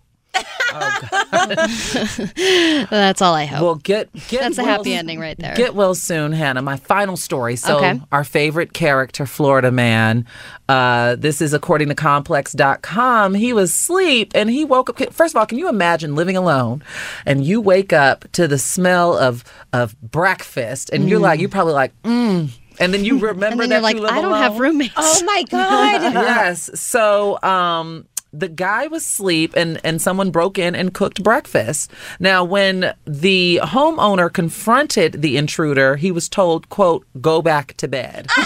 That's all I hope. Well, get get That's a happy ending right there. Get well soon, Hannah. My final story. So, Okay. our favorite character, Florida Man. Uh, this is according to Complex.com. He was asleep and he woke up. First of all, can you imagine living alone and you wake up to the smell of of breakfast and you're like, you're probably like, mm. And then you remember and then that you're like, you live I don't have roommates. Oh my god. yes. So um the guy was asleep and and someone broke in and cooked breakfast. Now when the homeowner confronted the intruder, he was told, quote, go back to bed.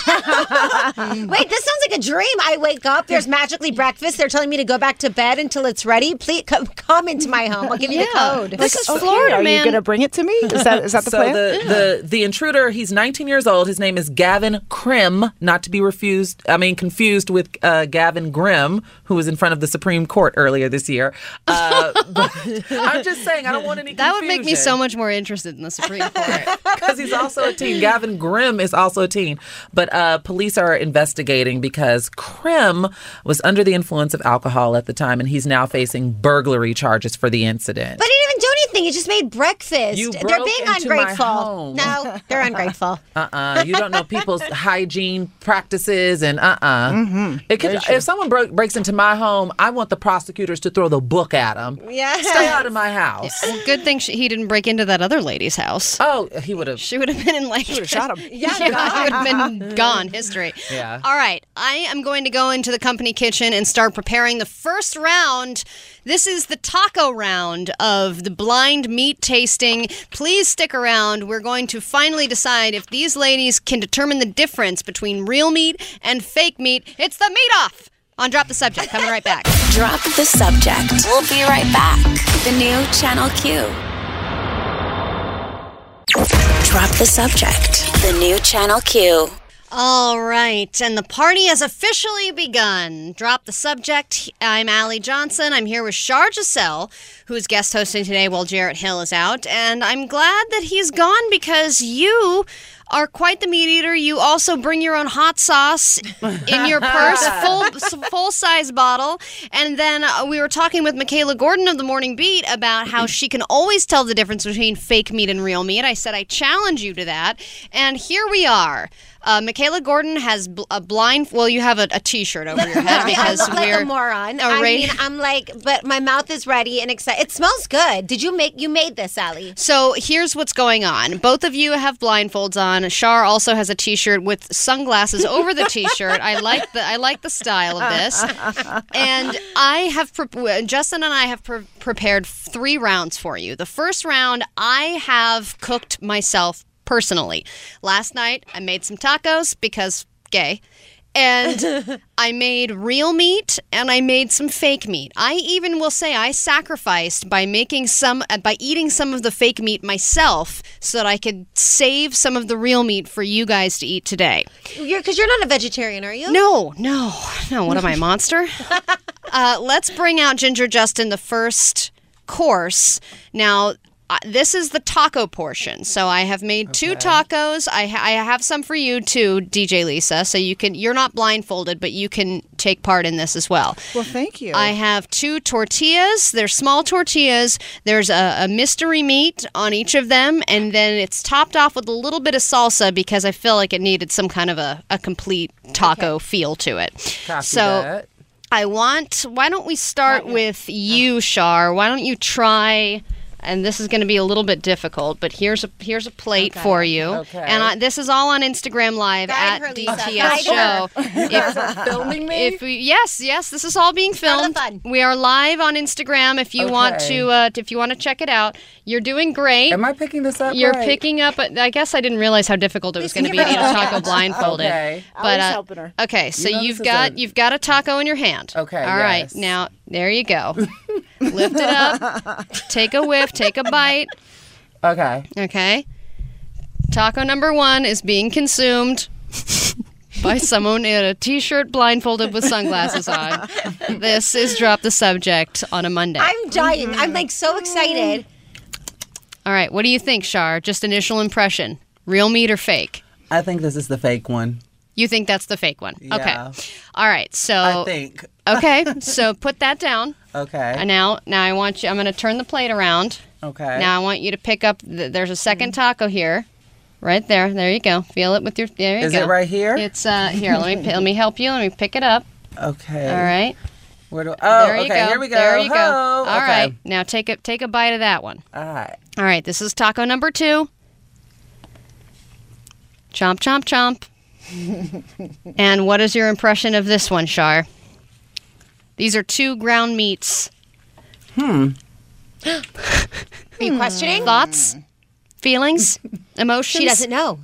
Wait, this sounds like a dream. I wake up, there's magically breakfast. They're telling me to go back to bed until it's ready. Please come, come into my home. I'll give you the code. This is Okay, Florida, are man. you gonna bring it to me? Is that is that the so plan? the, the the intruder, he's 19 years old. His name is Gavin Krim, not to be refused. I mean confused with uh, Gavin Grimm, who was in front of the Supreme Court earlier this year. Uh, I'm just saying, I don't want any. that would make me so much more interested in the Supreme Court. because he's also a teen. Gavin Grimm is also a teen. But uh, police are investigating because Grimm was under the influence of alcohol at the time, and he's now facing burglary charges for the incident. But he didn't even do anything. He just made breakfast. You they're being into my ungrateful. home. No, they're ungrateful. uh-uh, you don't know people's hygiene practices, and uh-uh. Mm-hmm. It could, if someone broke, breaks into my home, I want the prosecutors to throw the book at them. Yeah. Stay out of my house. Well, good thing she, he didn't break into that other lady's house. Oh, he would have. She would have been in like. Should've shot him. Yeah, she would have been gone. History. Yeah. All right. I am going to go into the company kitchen and start preparing the first round. This is the taco round of the blind meat tasting. Please stick around. We're going to finally decide if these ladies can determine the difference between real meat and fake meat. It's the meat off on Drop the Subject. Coming right back. Drop the subject. We'll be right back. The new Channel Q. Drop the subject. The new Channel Q. All right, and the party has officially begun. Drop the subject. I'm Allie Johnson. I'm here with Shar Giselle, who's guest hosting today while Jarrett Hill is out. And I'm glad that he's gone because you are quite the meat eater. You also bring your own hot sauce in your purse, full full size bottle. And then uh, we were talking with Michaela Gordon of the Morning Beat about how she can always tell the difference between fake meat and real meat. I said I challenge you to that, and here we are. Uh, Michaela Gordon has bl- a blind. Well, you have a a T-shirt over your head Yeah, I because look like we're a moron. a I ra- mean, I'm like, but my mouth is ready and excited. It smells good. Did you make? You made this, Allie? So here's what's going on. Both of you have blindfolds on. Shar also has a T-shirt with sunglasses over the T-shirt. I like the I like the style of this. And I have pre- Justin and I have pre- prepared three rounds for you. The first round I have cooked myself personally. Last night I made some tacos because gay. and I made real meat and I made some fake meat. I even will say I sacrificed by making some uh, by eating some of the fake meat myself so that I could save some of the real meat for you guys to eat today. You're because you're not a vegetarian, are you? No, no, no. What am I, monster? uh, let's bring out Ginger Justin the first course. Now, uh, this is the taco portion. So I have made two tacos. I, ha- I have some for you too, DJ Lisa. So you can. You're not blindfolded, but you can take part in this as well. Well, thank you. I have two tortillas. They're small tortillas. There's a, a mystery meat on each of them, and then it's topped off with a little bit of salsa because I feel like it needed some kind of a, a complete taco feel to it. Copy so that. I want. Why don't we start with you, Shar? Why don't you try? And this is going to be a little bit difficult, but here's a here's a plate for you. Okay. And I, this is all on Instagram Live Guide at her, DTS Guide Show. her. If, filming me. if we, yes, yes, this is all being filmed. fun. We are live on Instagram. If you want to, uh, if you want to check it out, you're doing great. Am I picking this up? You're right? picking up. I guess I didn't realize how difficult it was going to be to eat a taco blindfolded. Okay. But uh, helping her. okay, so you know you've got a- you've got a taco in your hand. Okay, All right. yes. Now there you go. Lift it up. Take a whiff. Take a bite. Okay. Okay. Taco number one is being consumed by someone in a t-shirt blindfolded with sunglasses on. This is drop the subject on a Monday. I'm dying. I'm like so excited. All right. What do you think, Shar? Just initial impression. Real meat or fake? I think this is the fake one. You think that's the fake one? Yeah. Okay. All right. So I think. okay. So put that down. Okay. And now, now I want you. I'm going to turn the plate around. Okay. Now I want you to pick up. The, there's a second taco here, right there. There you go. Feel it with your. There you Is go. it right here? It's uh here. Let me let me help you. Let me pick it up. okay. All right. Where do? Oh, there you okay. go. Here we go. There you go. Ho. All okay. right. Now take a take a bite of that one. All right. All right. This is taco number two. Chomp chomp chomp. and what is your impression of this one, Shar? These are two ground meats. Hmm. are you questioning? Thoughts, feelings, emotions. She doesn't know.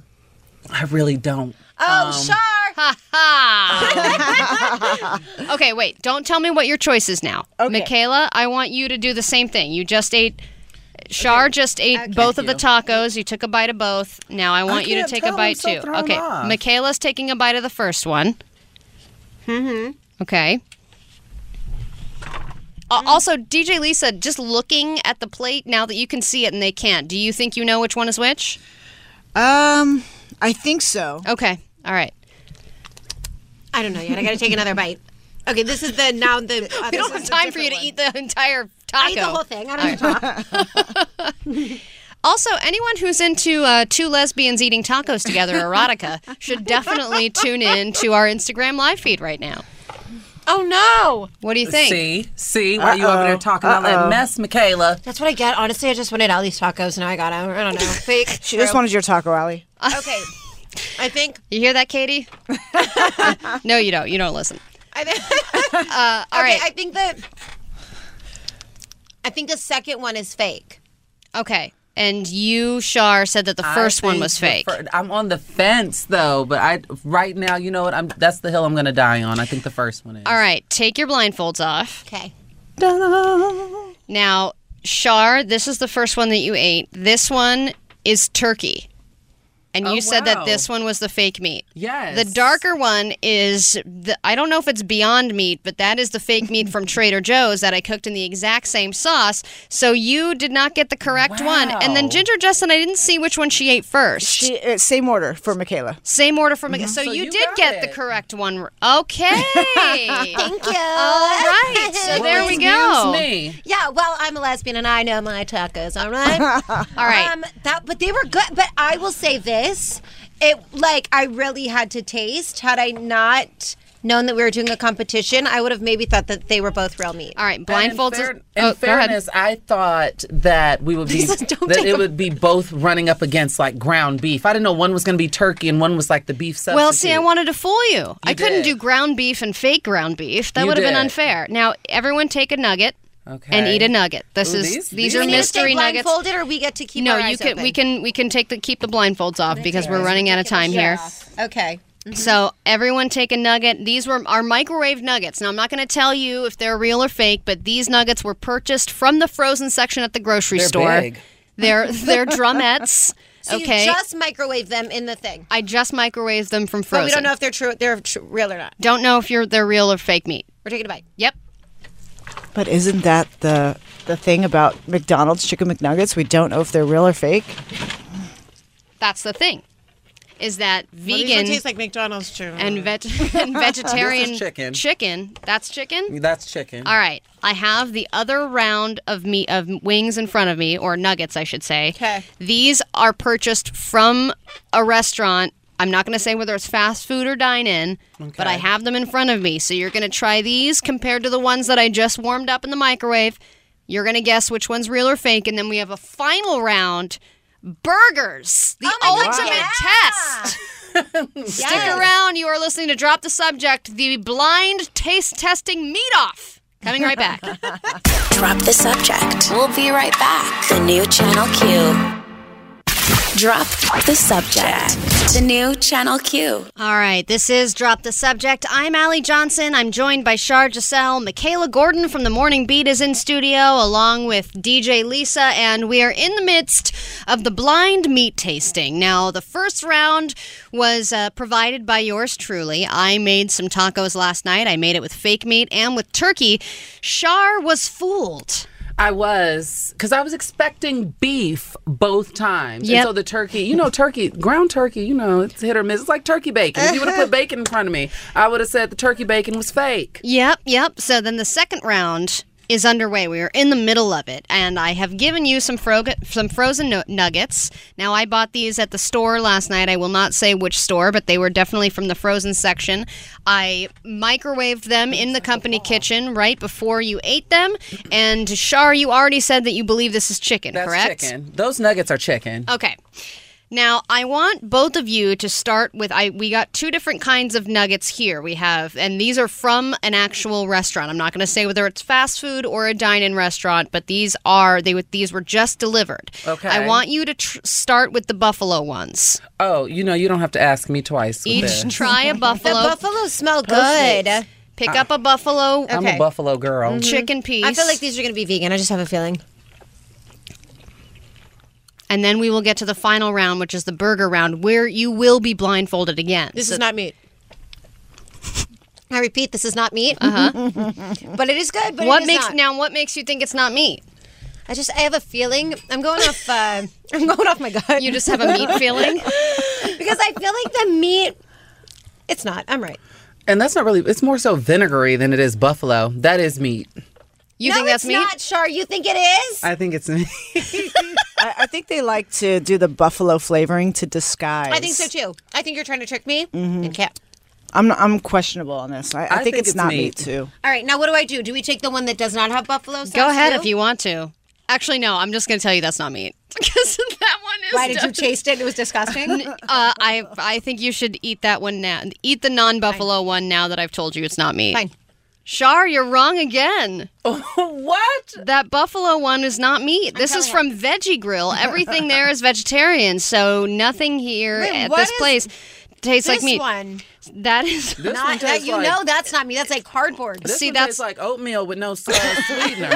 I really don't. Oh, Shar. Ha! ha! okay, wait. Don't tell me what your choice is now. Okay. Michaela, I want you to do the same thing. You just ate. Shar just ate both of the tacos. You took a bite of both. Now I want you to can't take a bite I'm so too. Okay, off. Michaela's taking a bite of the first one. Mm-hmm. Okay. Uh, also, DJ Lisa, just looking at the plate now that you can see it and they can't, do you think you know which one is which? Um, I think so. Okay. All right. I don't know yet. I got to take another bite. Okay, this is the now the. Uh, We don't have time for you to eat the entire taco. I eat the whole thing. I don't need to talk. Also, anyone who's into uh, two lesbians eating tacos together, erotica, should definitely tune in to our Instagram live feed right now. Oh no! What do you think? See, see, why are you over there talking about that mess, Michaela? That's what I get. Honestly, I just wanted all these tacos. Now I got them. I don't know. Fake. She just wanted your taco, Allie. Okay. I think. You hear that, Katie? no, you don't. You don't listen. I think. Uh, all okay, right. I think that. I think the second one is fake. Okay. And you, Shar, said that the first one was fake. fir- I'm on the fence though, but I right now, you know what? I'm that's the hill I'm gonna die on. I think the first one is. All right. Take your blindfolds off. Okay. Now, Shar, this is the first one that you ate. This one is turkey. And you Oh, said that this one was the fake meat. Yes. The darker one is the I don't know if it's beyond meat, but that is the fake meat from Trader Joe's that I cooked in the exact same sauce. So you did not get the correct one. And then Wow. Ginger Justin, I didn't see which one she ate first. She, uh, same order for Michaela. Same order from so, So you, you did got get the correct one. Okay. Thank you. All right. So there we go. Excuse me. Yeah, well, I'm a lesbian and I know my tacos. All right. All right. Um, that, but they were good. But I will say this: it like I really had to taste. Had I not known that we were doing a competition, I would have maybe thought that they were both real meat. All right. And Blindfolds. In, fair- is- in oh, fairness, I thought that we would be that it a- would be both running up against like ground beef. I didn't know one was going to be turkey and one was like the beef substitute. Well, see, I wanted to fool you. I couldn't do ground beef and fake ground beef. That would have been unfair. Now, everyone take a nugget okay. and eat a nugget. This Ooh, is these- these, these are are we need to stay mystery nuggets. blindfolded, or we get to keep No, our you eyes can open? we can we can take the keep the blindfolds off because we're running out of time here. Okay. Mm-hmm. So everyone take a nugget. These were our microwave nuggets. Now I'm not going to tell you if they're real or fake, but these nuggets were purchased from the frozen section at the grocery They're store. big. They're they're drumettes. So okay. you just microwave them in the thing. I just microwaved them from But frozen. we don't know if they're true. They're tr- real or not. Don't know if you're they're real or fake meat. We're taking a bite. Yep. But isn't that the the thing about McDonald's chicken McNuggets? We don't know if they're real or fake. That's the thing. Is that vegan one tastes like McDonald's chicken. and veg and vegetarian chicken. Chicken. That's chicken? That's chicken. All right. I have the other round of meat of wings in front of me, or nuggets, I should say. Okay. These are purchased from a restaurant. I'm not going to say whether it's fast food or dine in, but I have them in front of me. So you're going to try these compared to the ones that I just warmed up in the microwave. You're going to guess which one's real or fake, and then we have a final round. Burgers, the Oh my God, ultimate yeah. test. Stick around. You are listening to Drop the Subject, the blind taste testing meat off. Coming right back. Drop the subject. We'll be right back. The new Channel Q. Drop the subject. The new Channel Q. All right, this is Drop the Subject. I'm Allie Johnson. I'm joined by Shar Giselle. Michaela Gordon from the Morning Beat is in studio, along with DJ Lisa, and we are in the midst of the blind meat tasting. Now, the first round was uh, provided by yours truly. I made some tacos last night. I made it with fake meat and with turkey. Shar was fooled. I was because I was expecting beef both times. Yep. And so the turkey, you know, turkey, ground turkey, you know, it's hit or miss. It's like turkey bacon. If you would have put bacon in front of me, I would have said the turkey bacon was fake. Yep, yep. So then the second round is underway. We are in the middle of it, and I have given you some fro- some frozen nu- nuggets. Now I bought these at the store last night. I will not say which store, but they were definitely from the frozen section. I microwaved them in the company kitchen right before you ate them. And Shar, you already said that you believe this is chicken, That's correct? chicken. Those nuggets are chicken. Okay. Now, I want both of you to start with I we got two different kinds of nuggets here. We have and these are from an actual restaurant. I'm not going to say whether it's fast food or a dine-in restaurant, but these are they were- these were just delivered. Okay. I want you to tr- start with the buffalo ones. Oh, you know, you don't have to ask me twice. Each this. try a buffalo. The buffalo. buffaloes smell good. Pick up a buffalo I'm Okay. a buffalo girl. chicken piece. I feel like these are going to be vegan. I just have a feeling. And then we will get to the final round, which is the burger round, where you will be blindfolded again. This So- is not meat. I repeat, this is not meat. Uh-huh. but it is good. But what it is makes not. now? What makes you think it's not meat? I just I have a feeling. I'm going off. Uh, I'm going off my gut. You just have a meat feeling. because I feel like the meat. It's not. I'm right. And that's not really, it's more so vinegary than it is buffalo. That is meat. You no, think that's it's meat? not. Shar, you think it is? I think it's meat. I, I think they like to do the buffalo flavoring to disguise. I think so too. I think you're trying to trick me. And cat. I'm I'm questionable on this. I, I, I think, think it's, it's not meat. meat too. All right. Now what do I do? Do we take the one that does not have buffalo sauce? Go ahead too? if you want to. Actually, no. I'm just going to tell you that's not meat because that one is. Why did you taste it? It was disgusting. Uh, I I think you should eat that one now. Eat the non-buffalo one now that I've told you it's not meat. Fine. Shar, you're wrong again. what? That buffalo one is not meat. This is from Veggie Grill. Everything there is vegetarian, so nothing here Wait, at what this is place tastes like this meat. one, That is. This one not, that tastes you like, know, that's not me. That's like cardboard. This See, one that's- tastes like oatmeal with no sweetener.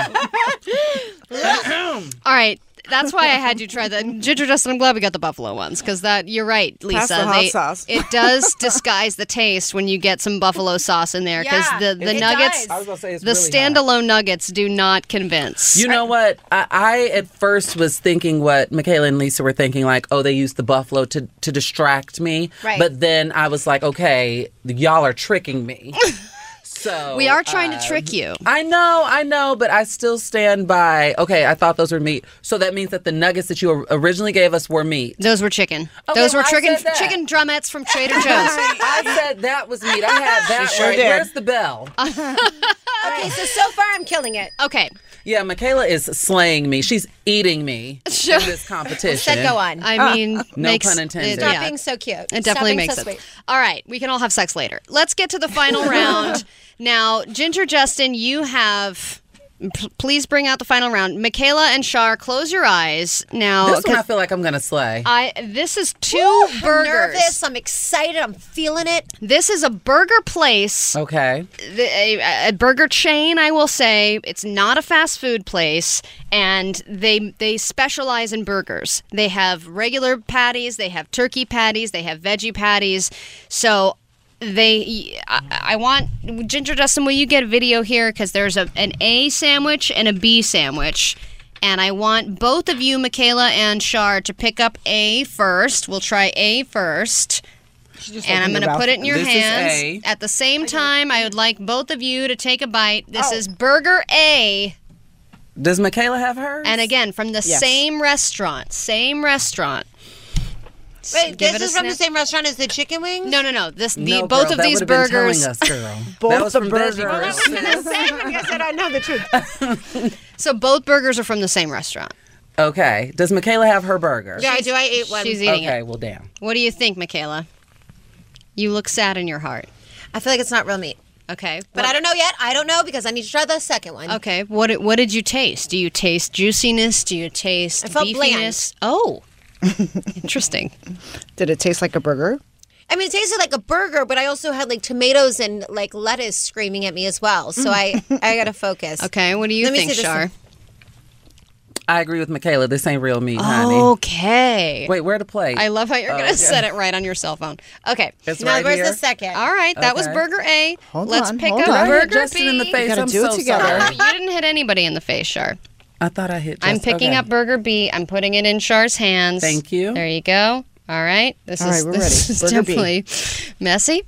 All right. That's why I had you try the ginger dust. and I'm glad we got the buffalo ones because that you're right, Lisa. Pass the hot They- sauce. It does disguise the taste when you get some buffalo sauce in there because Yeah, the the it nuggets, does. I was gonna say it's the really hot. standalone nuggets do not convince. You know what? I, I at first was thinking what Michaela and Lisa were thinking, like, oh, they used the buffalo to to distract me. Right. But then I was like, okay, y'all are tricking me. So we are trying to um, trick you. I know, I know, but I still stand by. Okay, I thought those were meat, so that means that the nuggets that you originally gave us were meat. Those were chicken. Okay, Those were well, I chicken said that. chicken drumettes from Trader Joe's. I said that was meat. I had that sure right. did. Where's the bell? Okay, so so far I'm killing it. okay. Yeah, Michaela is slaying me. She's eating me Sure. in this competition. Said go on. I ah, mean, No makes, pun intended. It, Stop yeah, being so cute. it Stop definitely being makes so sense. sweet. All right, we can all have sex later. Let's get to the final round. Now, Ginger Justin, you have P- please bring out the final round. Michaela and Shar, close your eyes now. This one I 'cause feel like I'm gonna slay. I this is two burgers. I'm nervous. I'm excited. I'm feeling it. This is a burger place, Okay. the- a, a burger chain. I will say it's not a fast food place, and they they specialize in burgers. They have regular patties, they have turkey patties, they have veggie patties. So they I, I want ginger justin will you get a video here? Because there's a, an a sandwich and a b sandwich. And i want both of you michaela and shar to pick up a first. We'll try a first. And i'm going to put it in your This is hands. A. at the same time i would like both of you to take a bite. This is burger a. Does Michaela have hers? and again from the Yes. same restaurant same restaurant Wait, Give this it a is from the same restaurant as the chicken wings? no no no this the No, both girl, of these would've burgers us. Both that was the from burgers. Veggie Burgers. I said I know the truth. so both burgers are from the same restaurant Okay. Does Michaela have her burger? Yeah, I do. I ate one. she's eating Okay. it Well, damn. What do you think, Michaela? You look sad in your heart. I feel like it's not real meat. Okay. But I don't know yet. I don't know because I need to try the second one. Okay. What what did you taste? Do you taste juiciness? Do you taste I felt bland. Oh. Interesting. Did it taste like a burger? I mean, it tasted like a burger, but I also had like tomatoes and like lettuce screaming at me as well. So I, I gotta focus. Okay. What do you Let me think, see this Shar? I agree with Michaela. This ain't real meat, honey. Okay. Wait, where to play? I love how you're Oh, gonna set it right on your cell phone. Okay. It's Now, right where's here. the second? All right. That was Okay. burger A. Hold Let's on, pick hold up on. Did burger Justin in the B. face. Gotta I'm do it so together. sorry. You didn't hit anybody in the face, Shar. I thought I hit. I'm picking okay. up burger B. I'm putting it in Shar's hands. Thank you. There you go. All right. This All is right, we're this ready. is Burger B. definitely messy.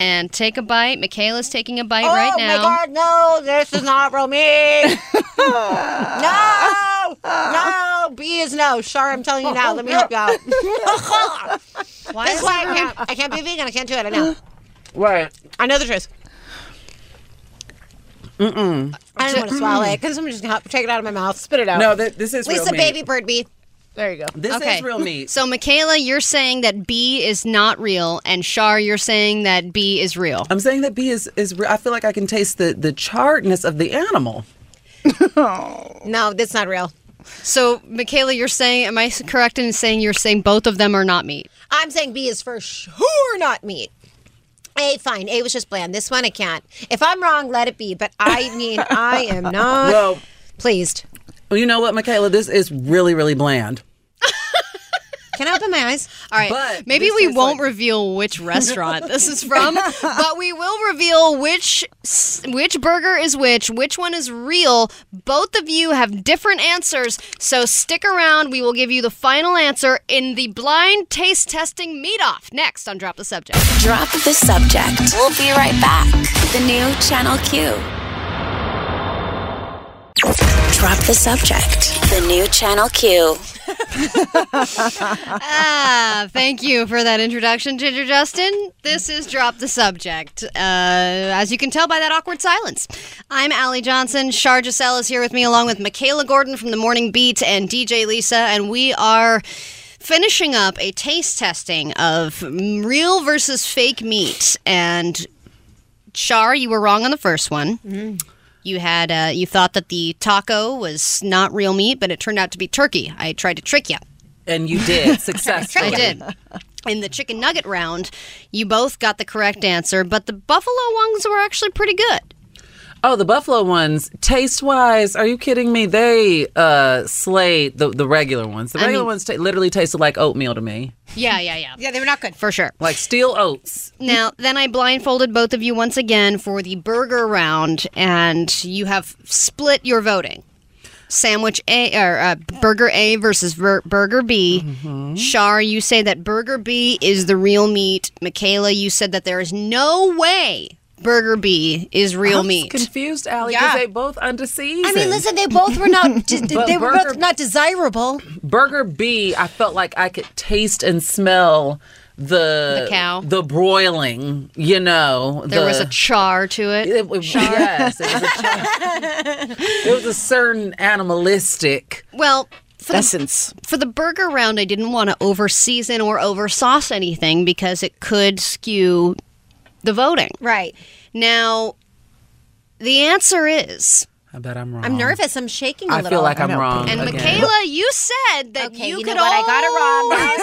And take a bite. Michaela's taking a bite Oh right now. Oh my God! No, this is not real meat. no, no. B is no. Sure, I'm telling you now. Let me help you out. Why That's is why I can't. I can't be vegan. I can't do it. I know. Right. I know the truth. Mm-mm. I don't want to swallow it. Can someone just help, take it out of my mouth? Spit it out. No, th- this is Lisa, real meat. baby bird bee. There you go. This Okay. is real meat. So, Michaela, you're saying that B is not real, and Shar, you're saying that B is real. I'm saying that B is is. Re- I feel like I can taste the the charredness of the animal. No, that's not real. So, Michaela, you're saying, am I correct in saying you're saying both of them are not meat? I'm saying B is for sure not meat. A, fine. A was just bland. This one, I can't. If I'm wrong, let it be. But I mean, I am not Well, pleased. you know what, Michaela? This is really really bland. Can I open my eyes? All right. But Maybe we won't like- reveal which restaurant this is from, but we will reveal which which burger is which, which one is real. Both of you have different answers, so stick around. We will give you the final answer in the blind taste testing meet off next on Drop the Subject. Drop the subject. We'll be right back. The new Channel Q. Drop the subject. The new Channel Q. Ah, thank you for that introduction, Ginger Justin. This is Drop the Subject. Uh, as you can tell by that awkward silence, I'm Allie Johnson. Shar Giselle is here with me, along with Michaela Gordon from the Morning Beat and DJ Lisa, and we are finishing up a taste testing of real versus fake meat. And Shar, you were wrong on the first one. You had uh, you thought that the taco was not real meat, but it turned out to be turkey. I tried to trick you. And you did successfully. I did. In the chicken nugget round, you both got the correct answer, but the buffalo ones were actually pretty good. Oh, the buffalo ones, taste wise, are you kidding me? They uh slayed the the regular ones. The I regular mean- ones ta- literally tasted like oatmeal to me, Yeah, yeah, yeah. Yeah, they were not good. For sure. like steel oats. Now, then I blindfolded both of you once again for the burger round, and you have split your voting. Sandwich A or uh, Burger A versus ver- Burger B. Shar, you say that Burger B is the real meat. Michaela, you said that there is no way Burger B is real I'm meat. confused, Allie, because Yeah. they both undeceived. I mean, listen, they both were not. de- they were burger- both not desirable. Burger B, I felt like I could taste and smell the The cow. the broiling. You know, there the, was a char to it. It, was- yes, it was, a, it was a certain animalistic. Well, for the, Essence. for the burger round, I didn't want to over season or over sauce anything because it could skew the voting. Right. Now, the answer is I bet I'm wrong. I'm nervous. I'm shaking a I little. I feel like I'm know. wrong. And again. Michaela, you said that Okay, you, you could know what? I got it wrong. always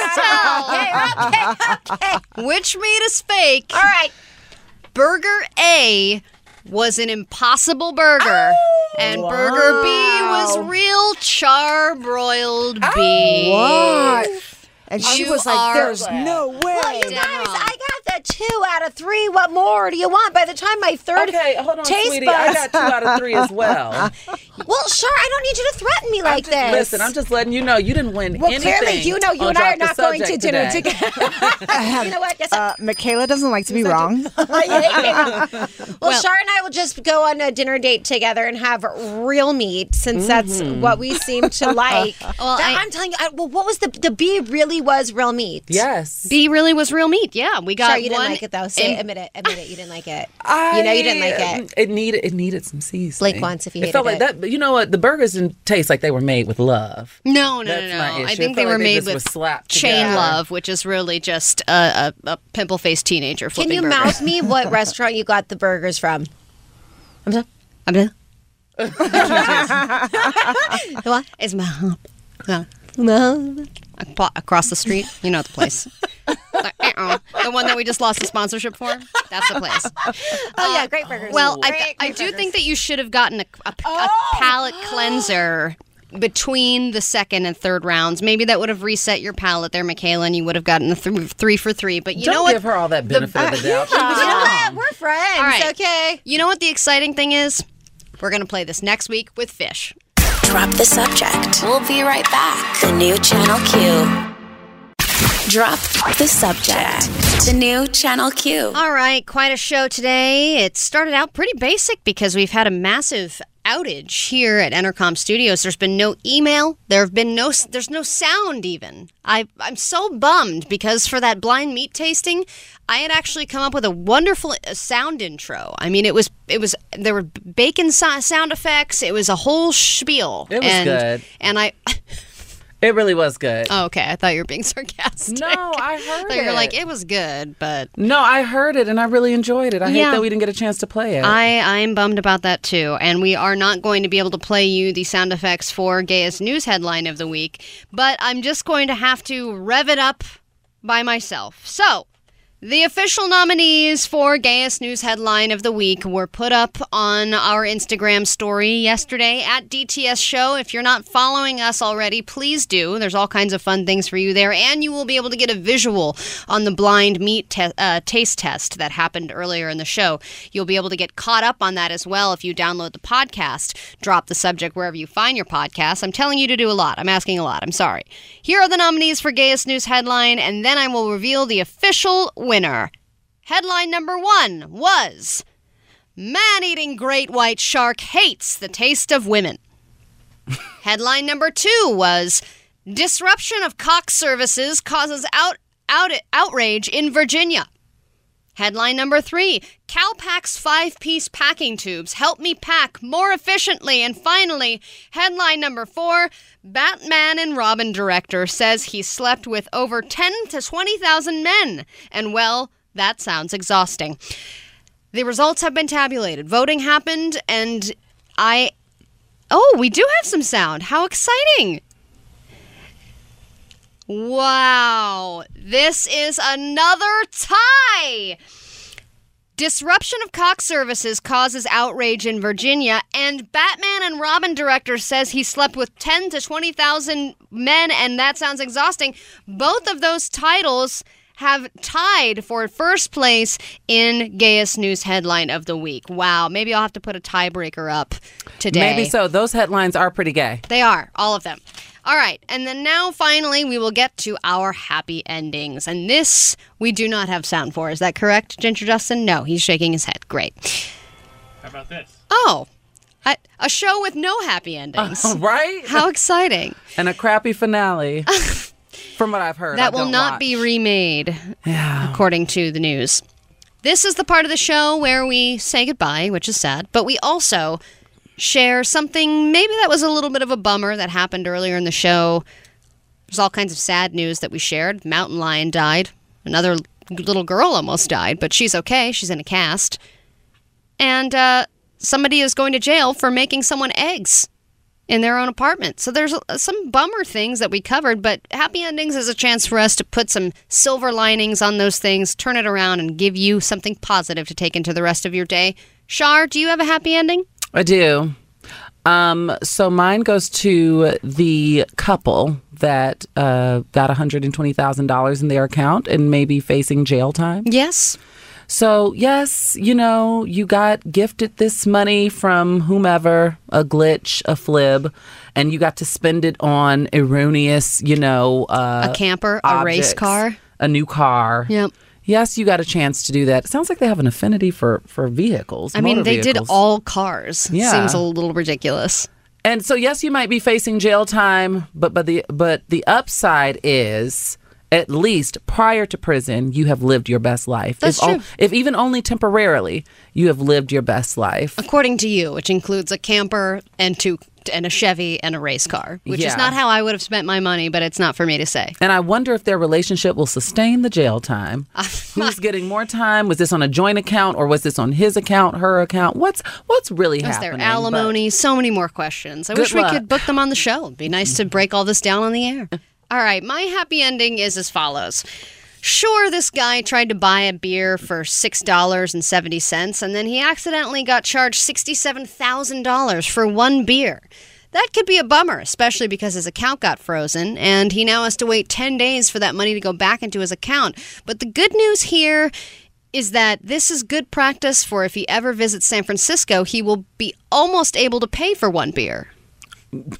Okay, okay, okay. which meat is fake. All right. Burger A was an impossible burger, oh. and Burger B was real char-broiled oh. beef. What? And she You was like, "There's right. no way." Well, you guys. I got the two out of three. What more do you want? By the time my third Okay, hold on, taste sweetie. buds. I got two out of three as well. well, sure. I don't need you to threaten me like this. Listen, I'm just letting you know you didn't win Well, anything. clearly, you know, you and I are not going to dinner today. together. you know what? Yes, Uh, Michaela doesn't like to be wrong. well, Shar and I will just go on a dinner date together and have real meat, since that's what we seem to like. Well, I- I'm telling you, I, well, what was the the B really was real meat? Yes. B really was real meat. Yeah, we got Shar, you didn't like it though. Say, admit it. Admit it. You didn't like it. I, you know you didn't like it. It needed it needed some seasoning. Blake wants if you it felt like hated that. But you know what? The burgers didn't taste like they were made with love. no, no, That's no, my no. issue. I I think feel they were like they made just with slapped chain together. love, which is really just a, a, a pimple-faced teenager Can you burgers. mouth me what restaurant you got the burgers from? I'm sorry. I'm done. What? It's my no. Across the street. You know the place. Like, uh-uh. The one that we just lost the sponsorship for. That's the place. Oh yeah, great burgers. Uh, well, I, Great, I great do burgers. think that you should have gotten a, a, a Oh! palate cleanser between the second and third rounds. Maybe that would have reset your palate there, Michaela, and you would have gotten the th- three for three. But you Don't know what? give her all that benefit of the doubt. She was You know what? We're friends. All right. Okay. You know what the exciting thing is? We're gonna play this next week with fish. Drop the subject. We'll be right back. The new Channel Q. Drop the subject. The new Channel Q. All right, quite a show today. It started out pretty basic because we've had a massive outage here at Entercom Studios. There's been no email. There have been no. There's no sound even. I I'm so bummed because for that blind meat tasting, I had actually come up with a wonderful uh, sound intro. I mean, it was it was there were bacon sound effects. It was a whole spiel. It was and, good. And I. It really was good. Oh, okay, I thought you were being sarcastic. no, I heard it. you were like it was good, but no, I heard it and I really enjoyed it. I Yeah. hate that we didn't get a chance to play it. I I'm bummed about that too, and we are not going to be able to play you the sound effects for gayest news headline of the week. But I'm just going to have to rev it up by myself. So. The official nominees for Gayest News Headline of the Week were put up on our Instagram story yesterday at DTS Show. If you're not following us already, please do. There's all kinds of fun things for you there, and you will be able to get a visual on the blind meat te- uh, taste test that happened earlier in the show. You'll be able to get caught up on that as well if you download the podcast. Drop the subject wherever you find your podcast. I'm telling you to do a lot. I'm asking a lot. I'm sorry. Here are the nominees for Gayest News Headline, and then I will reveal the official winner. Headline number one was Man eating great white shark hates the taste of women. Headline number two was Disruption of Cox services causes out, out, outrage in Virginia. Headline number three Calpak's five piece packing tubes help me pack more efficiently. And finally, headline number four Batman and Robin director says he slept with over 10 to 20,000 men. And well, that sounds exhausting. The results have been tabulated. Voting happened, and I. Oh, we do have some sound. How exciting! Wow, this is another tie. Disruption of Cox services causes outrage in Virginia, and Batman and Robin director says he slept with 10 to 20,000 men, and that sounds exhausting. Both of those titles have tied for first place in Gayest News Headline of the Week. Wow, maybe I'll have to put a tiebreaker up today. Maybe so. Those headlines are pretty gay. They are, all of them. All right, and then now finally we will get to our happy endings. And this we do not have sound for. Is that correct, Ginger Justin? No, he's shaking his head. Great. How about this? Oh, a, a show with no happy endings. right? How exciting. and a crappy finale. From what I've heard. I That will don't not watch. be remade, Yeah. according to the news. This is the part of the show where we say goodbye, which is sad, but we also share something maybe that was a little bit of a bummer that happened earlier in the show. There's all kinds of sad news that we shared. Mountain lion died. Another little girl almost died, but she's okay. She's in a cast. And uh, somebody is going to jail for making someone eggs in their own apartment. So there's uh, some bummer things that we covered, but happy endings is a chance for us to put some silver linings on those things, turn it around, and give you something positive to take into the rest of your day. Shar, do you have a happy ending? I do. Um, so mine goes to the couple that uh, got $120,000 in their account and maybe facing jail time. Yes. So, yes, you know, you got gifted this money from whomever, a glitch, a flib, and you got to spend it on erroneous, you know, uh, A camper, a race car. a new car. Yep. Yes, you got a chance to do that. It sounds like they have an affinity for for vehicles. I mean, they did all cars. Yeah. Seems a little ridiculous. And so yes, you might be facing jail time, but but the but the upside is at least prior to prison, you have lived your best life. That's if, o- true. if even only temporarily, you have lived your best life. According to you, which includes a camper and two and a Chevy and a race car, which Yeah. is not how I would have spent my money, but it's not for me to say. And I wonder if their relationship will sustain the jail time. Who's getting more time? Was this on a joint account or was this on his account, her account? What's what's really Is happening? there alimony? So many more questions. I wish we could book them on the show. It'd be nice to break all this down on the air. All right, my happy ending is as follows. Sure, this guy tried to buy a beer for $6.70, and then he accidentally got charged $67,000 for one beer. That could be a bummer, especially because his account got frozen, and he now has to wait 10 days for that money to go back into his account. But the good news here is that this is good practice for if he ever visits San Francisco, he will be almost able to pay for one beer.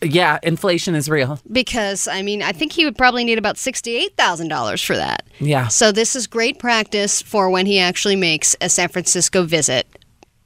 Yeah, inflation is real. Because, I mean, I think he would probably need about $68,000 for that. Yeah. So, this is great practice for when he actually makes a San Francisco visit.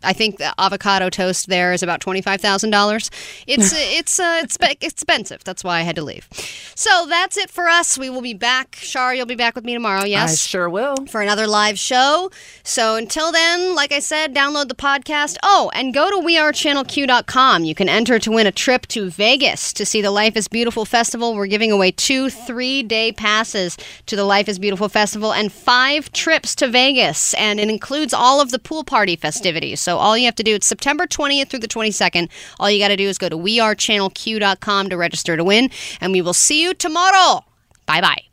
I think the avocado toast there is about twenty-five thousand dollars. It's it's uh, it's expensive. That's why I had to leave. So that's it for us. We will be back. Shar, you'll be back with me tomorrow. Yes, I sure will. for another live show. So until then, like I said, download the podcast. Oh, and go to wearechannelq.com. You can enter to win a trip to Vegas to see the Life is Beautiful Festival. We're giving away two three day passes to the Life is Beautiful Festival and five trips to Vegas. And it includes all of the pool party festivities. So all you have to do, it's September 20th through the 22nd. All you got to do is go to wearechannelq.com to register to win. And we will see you tomorrow. Bye bye.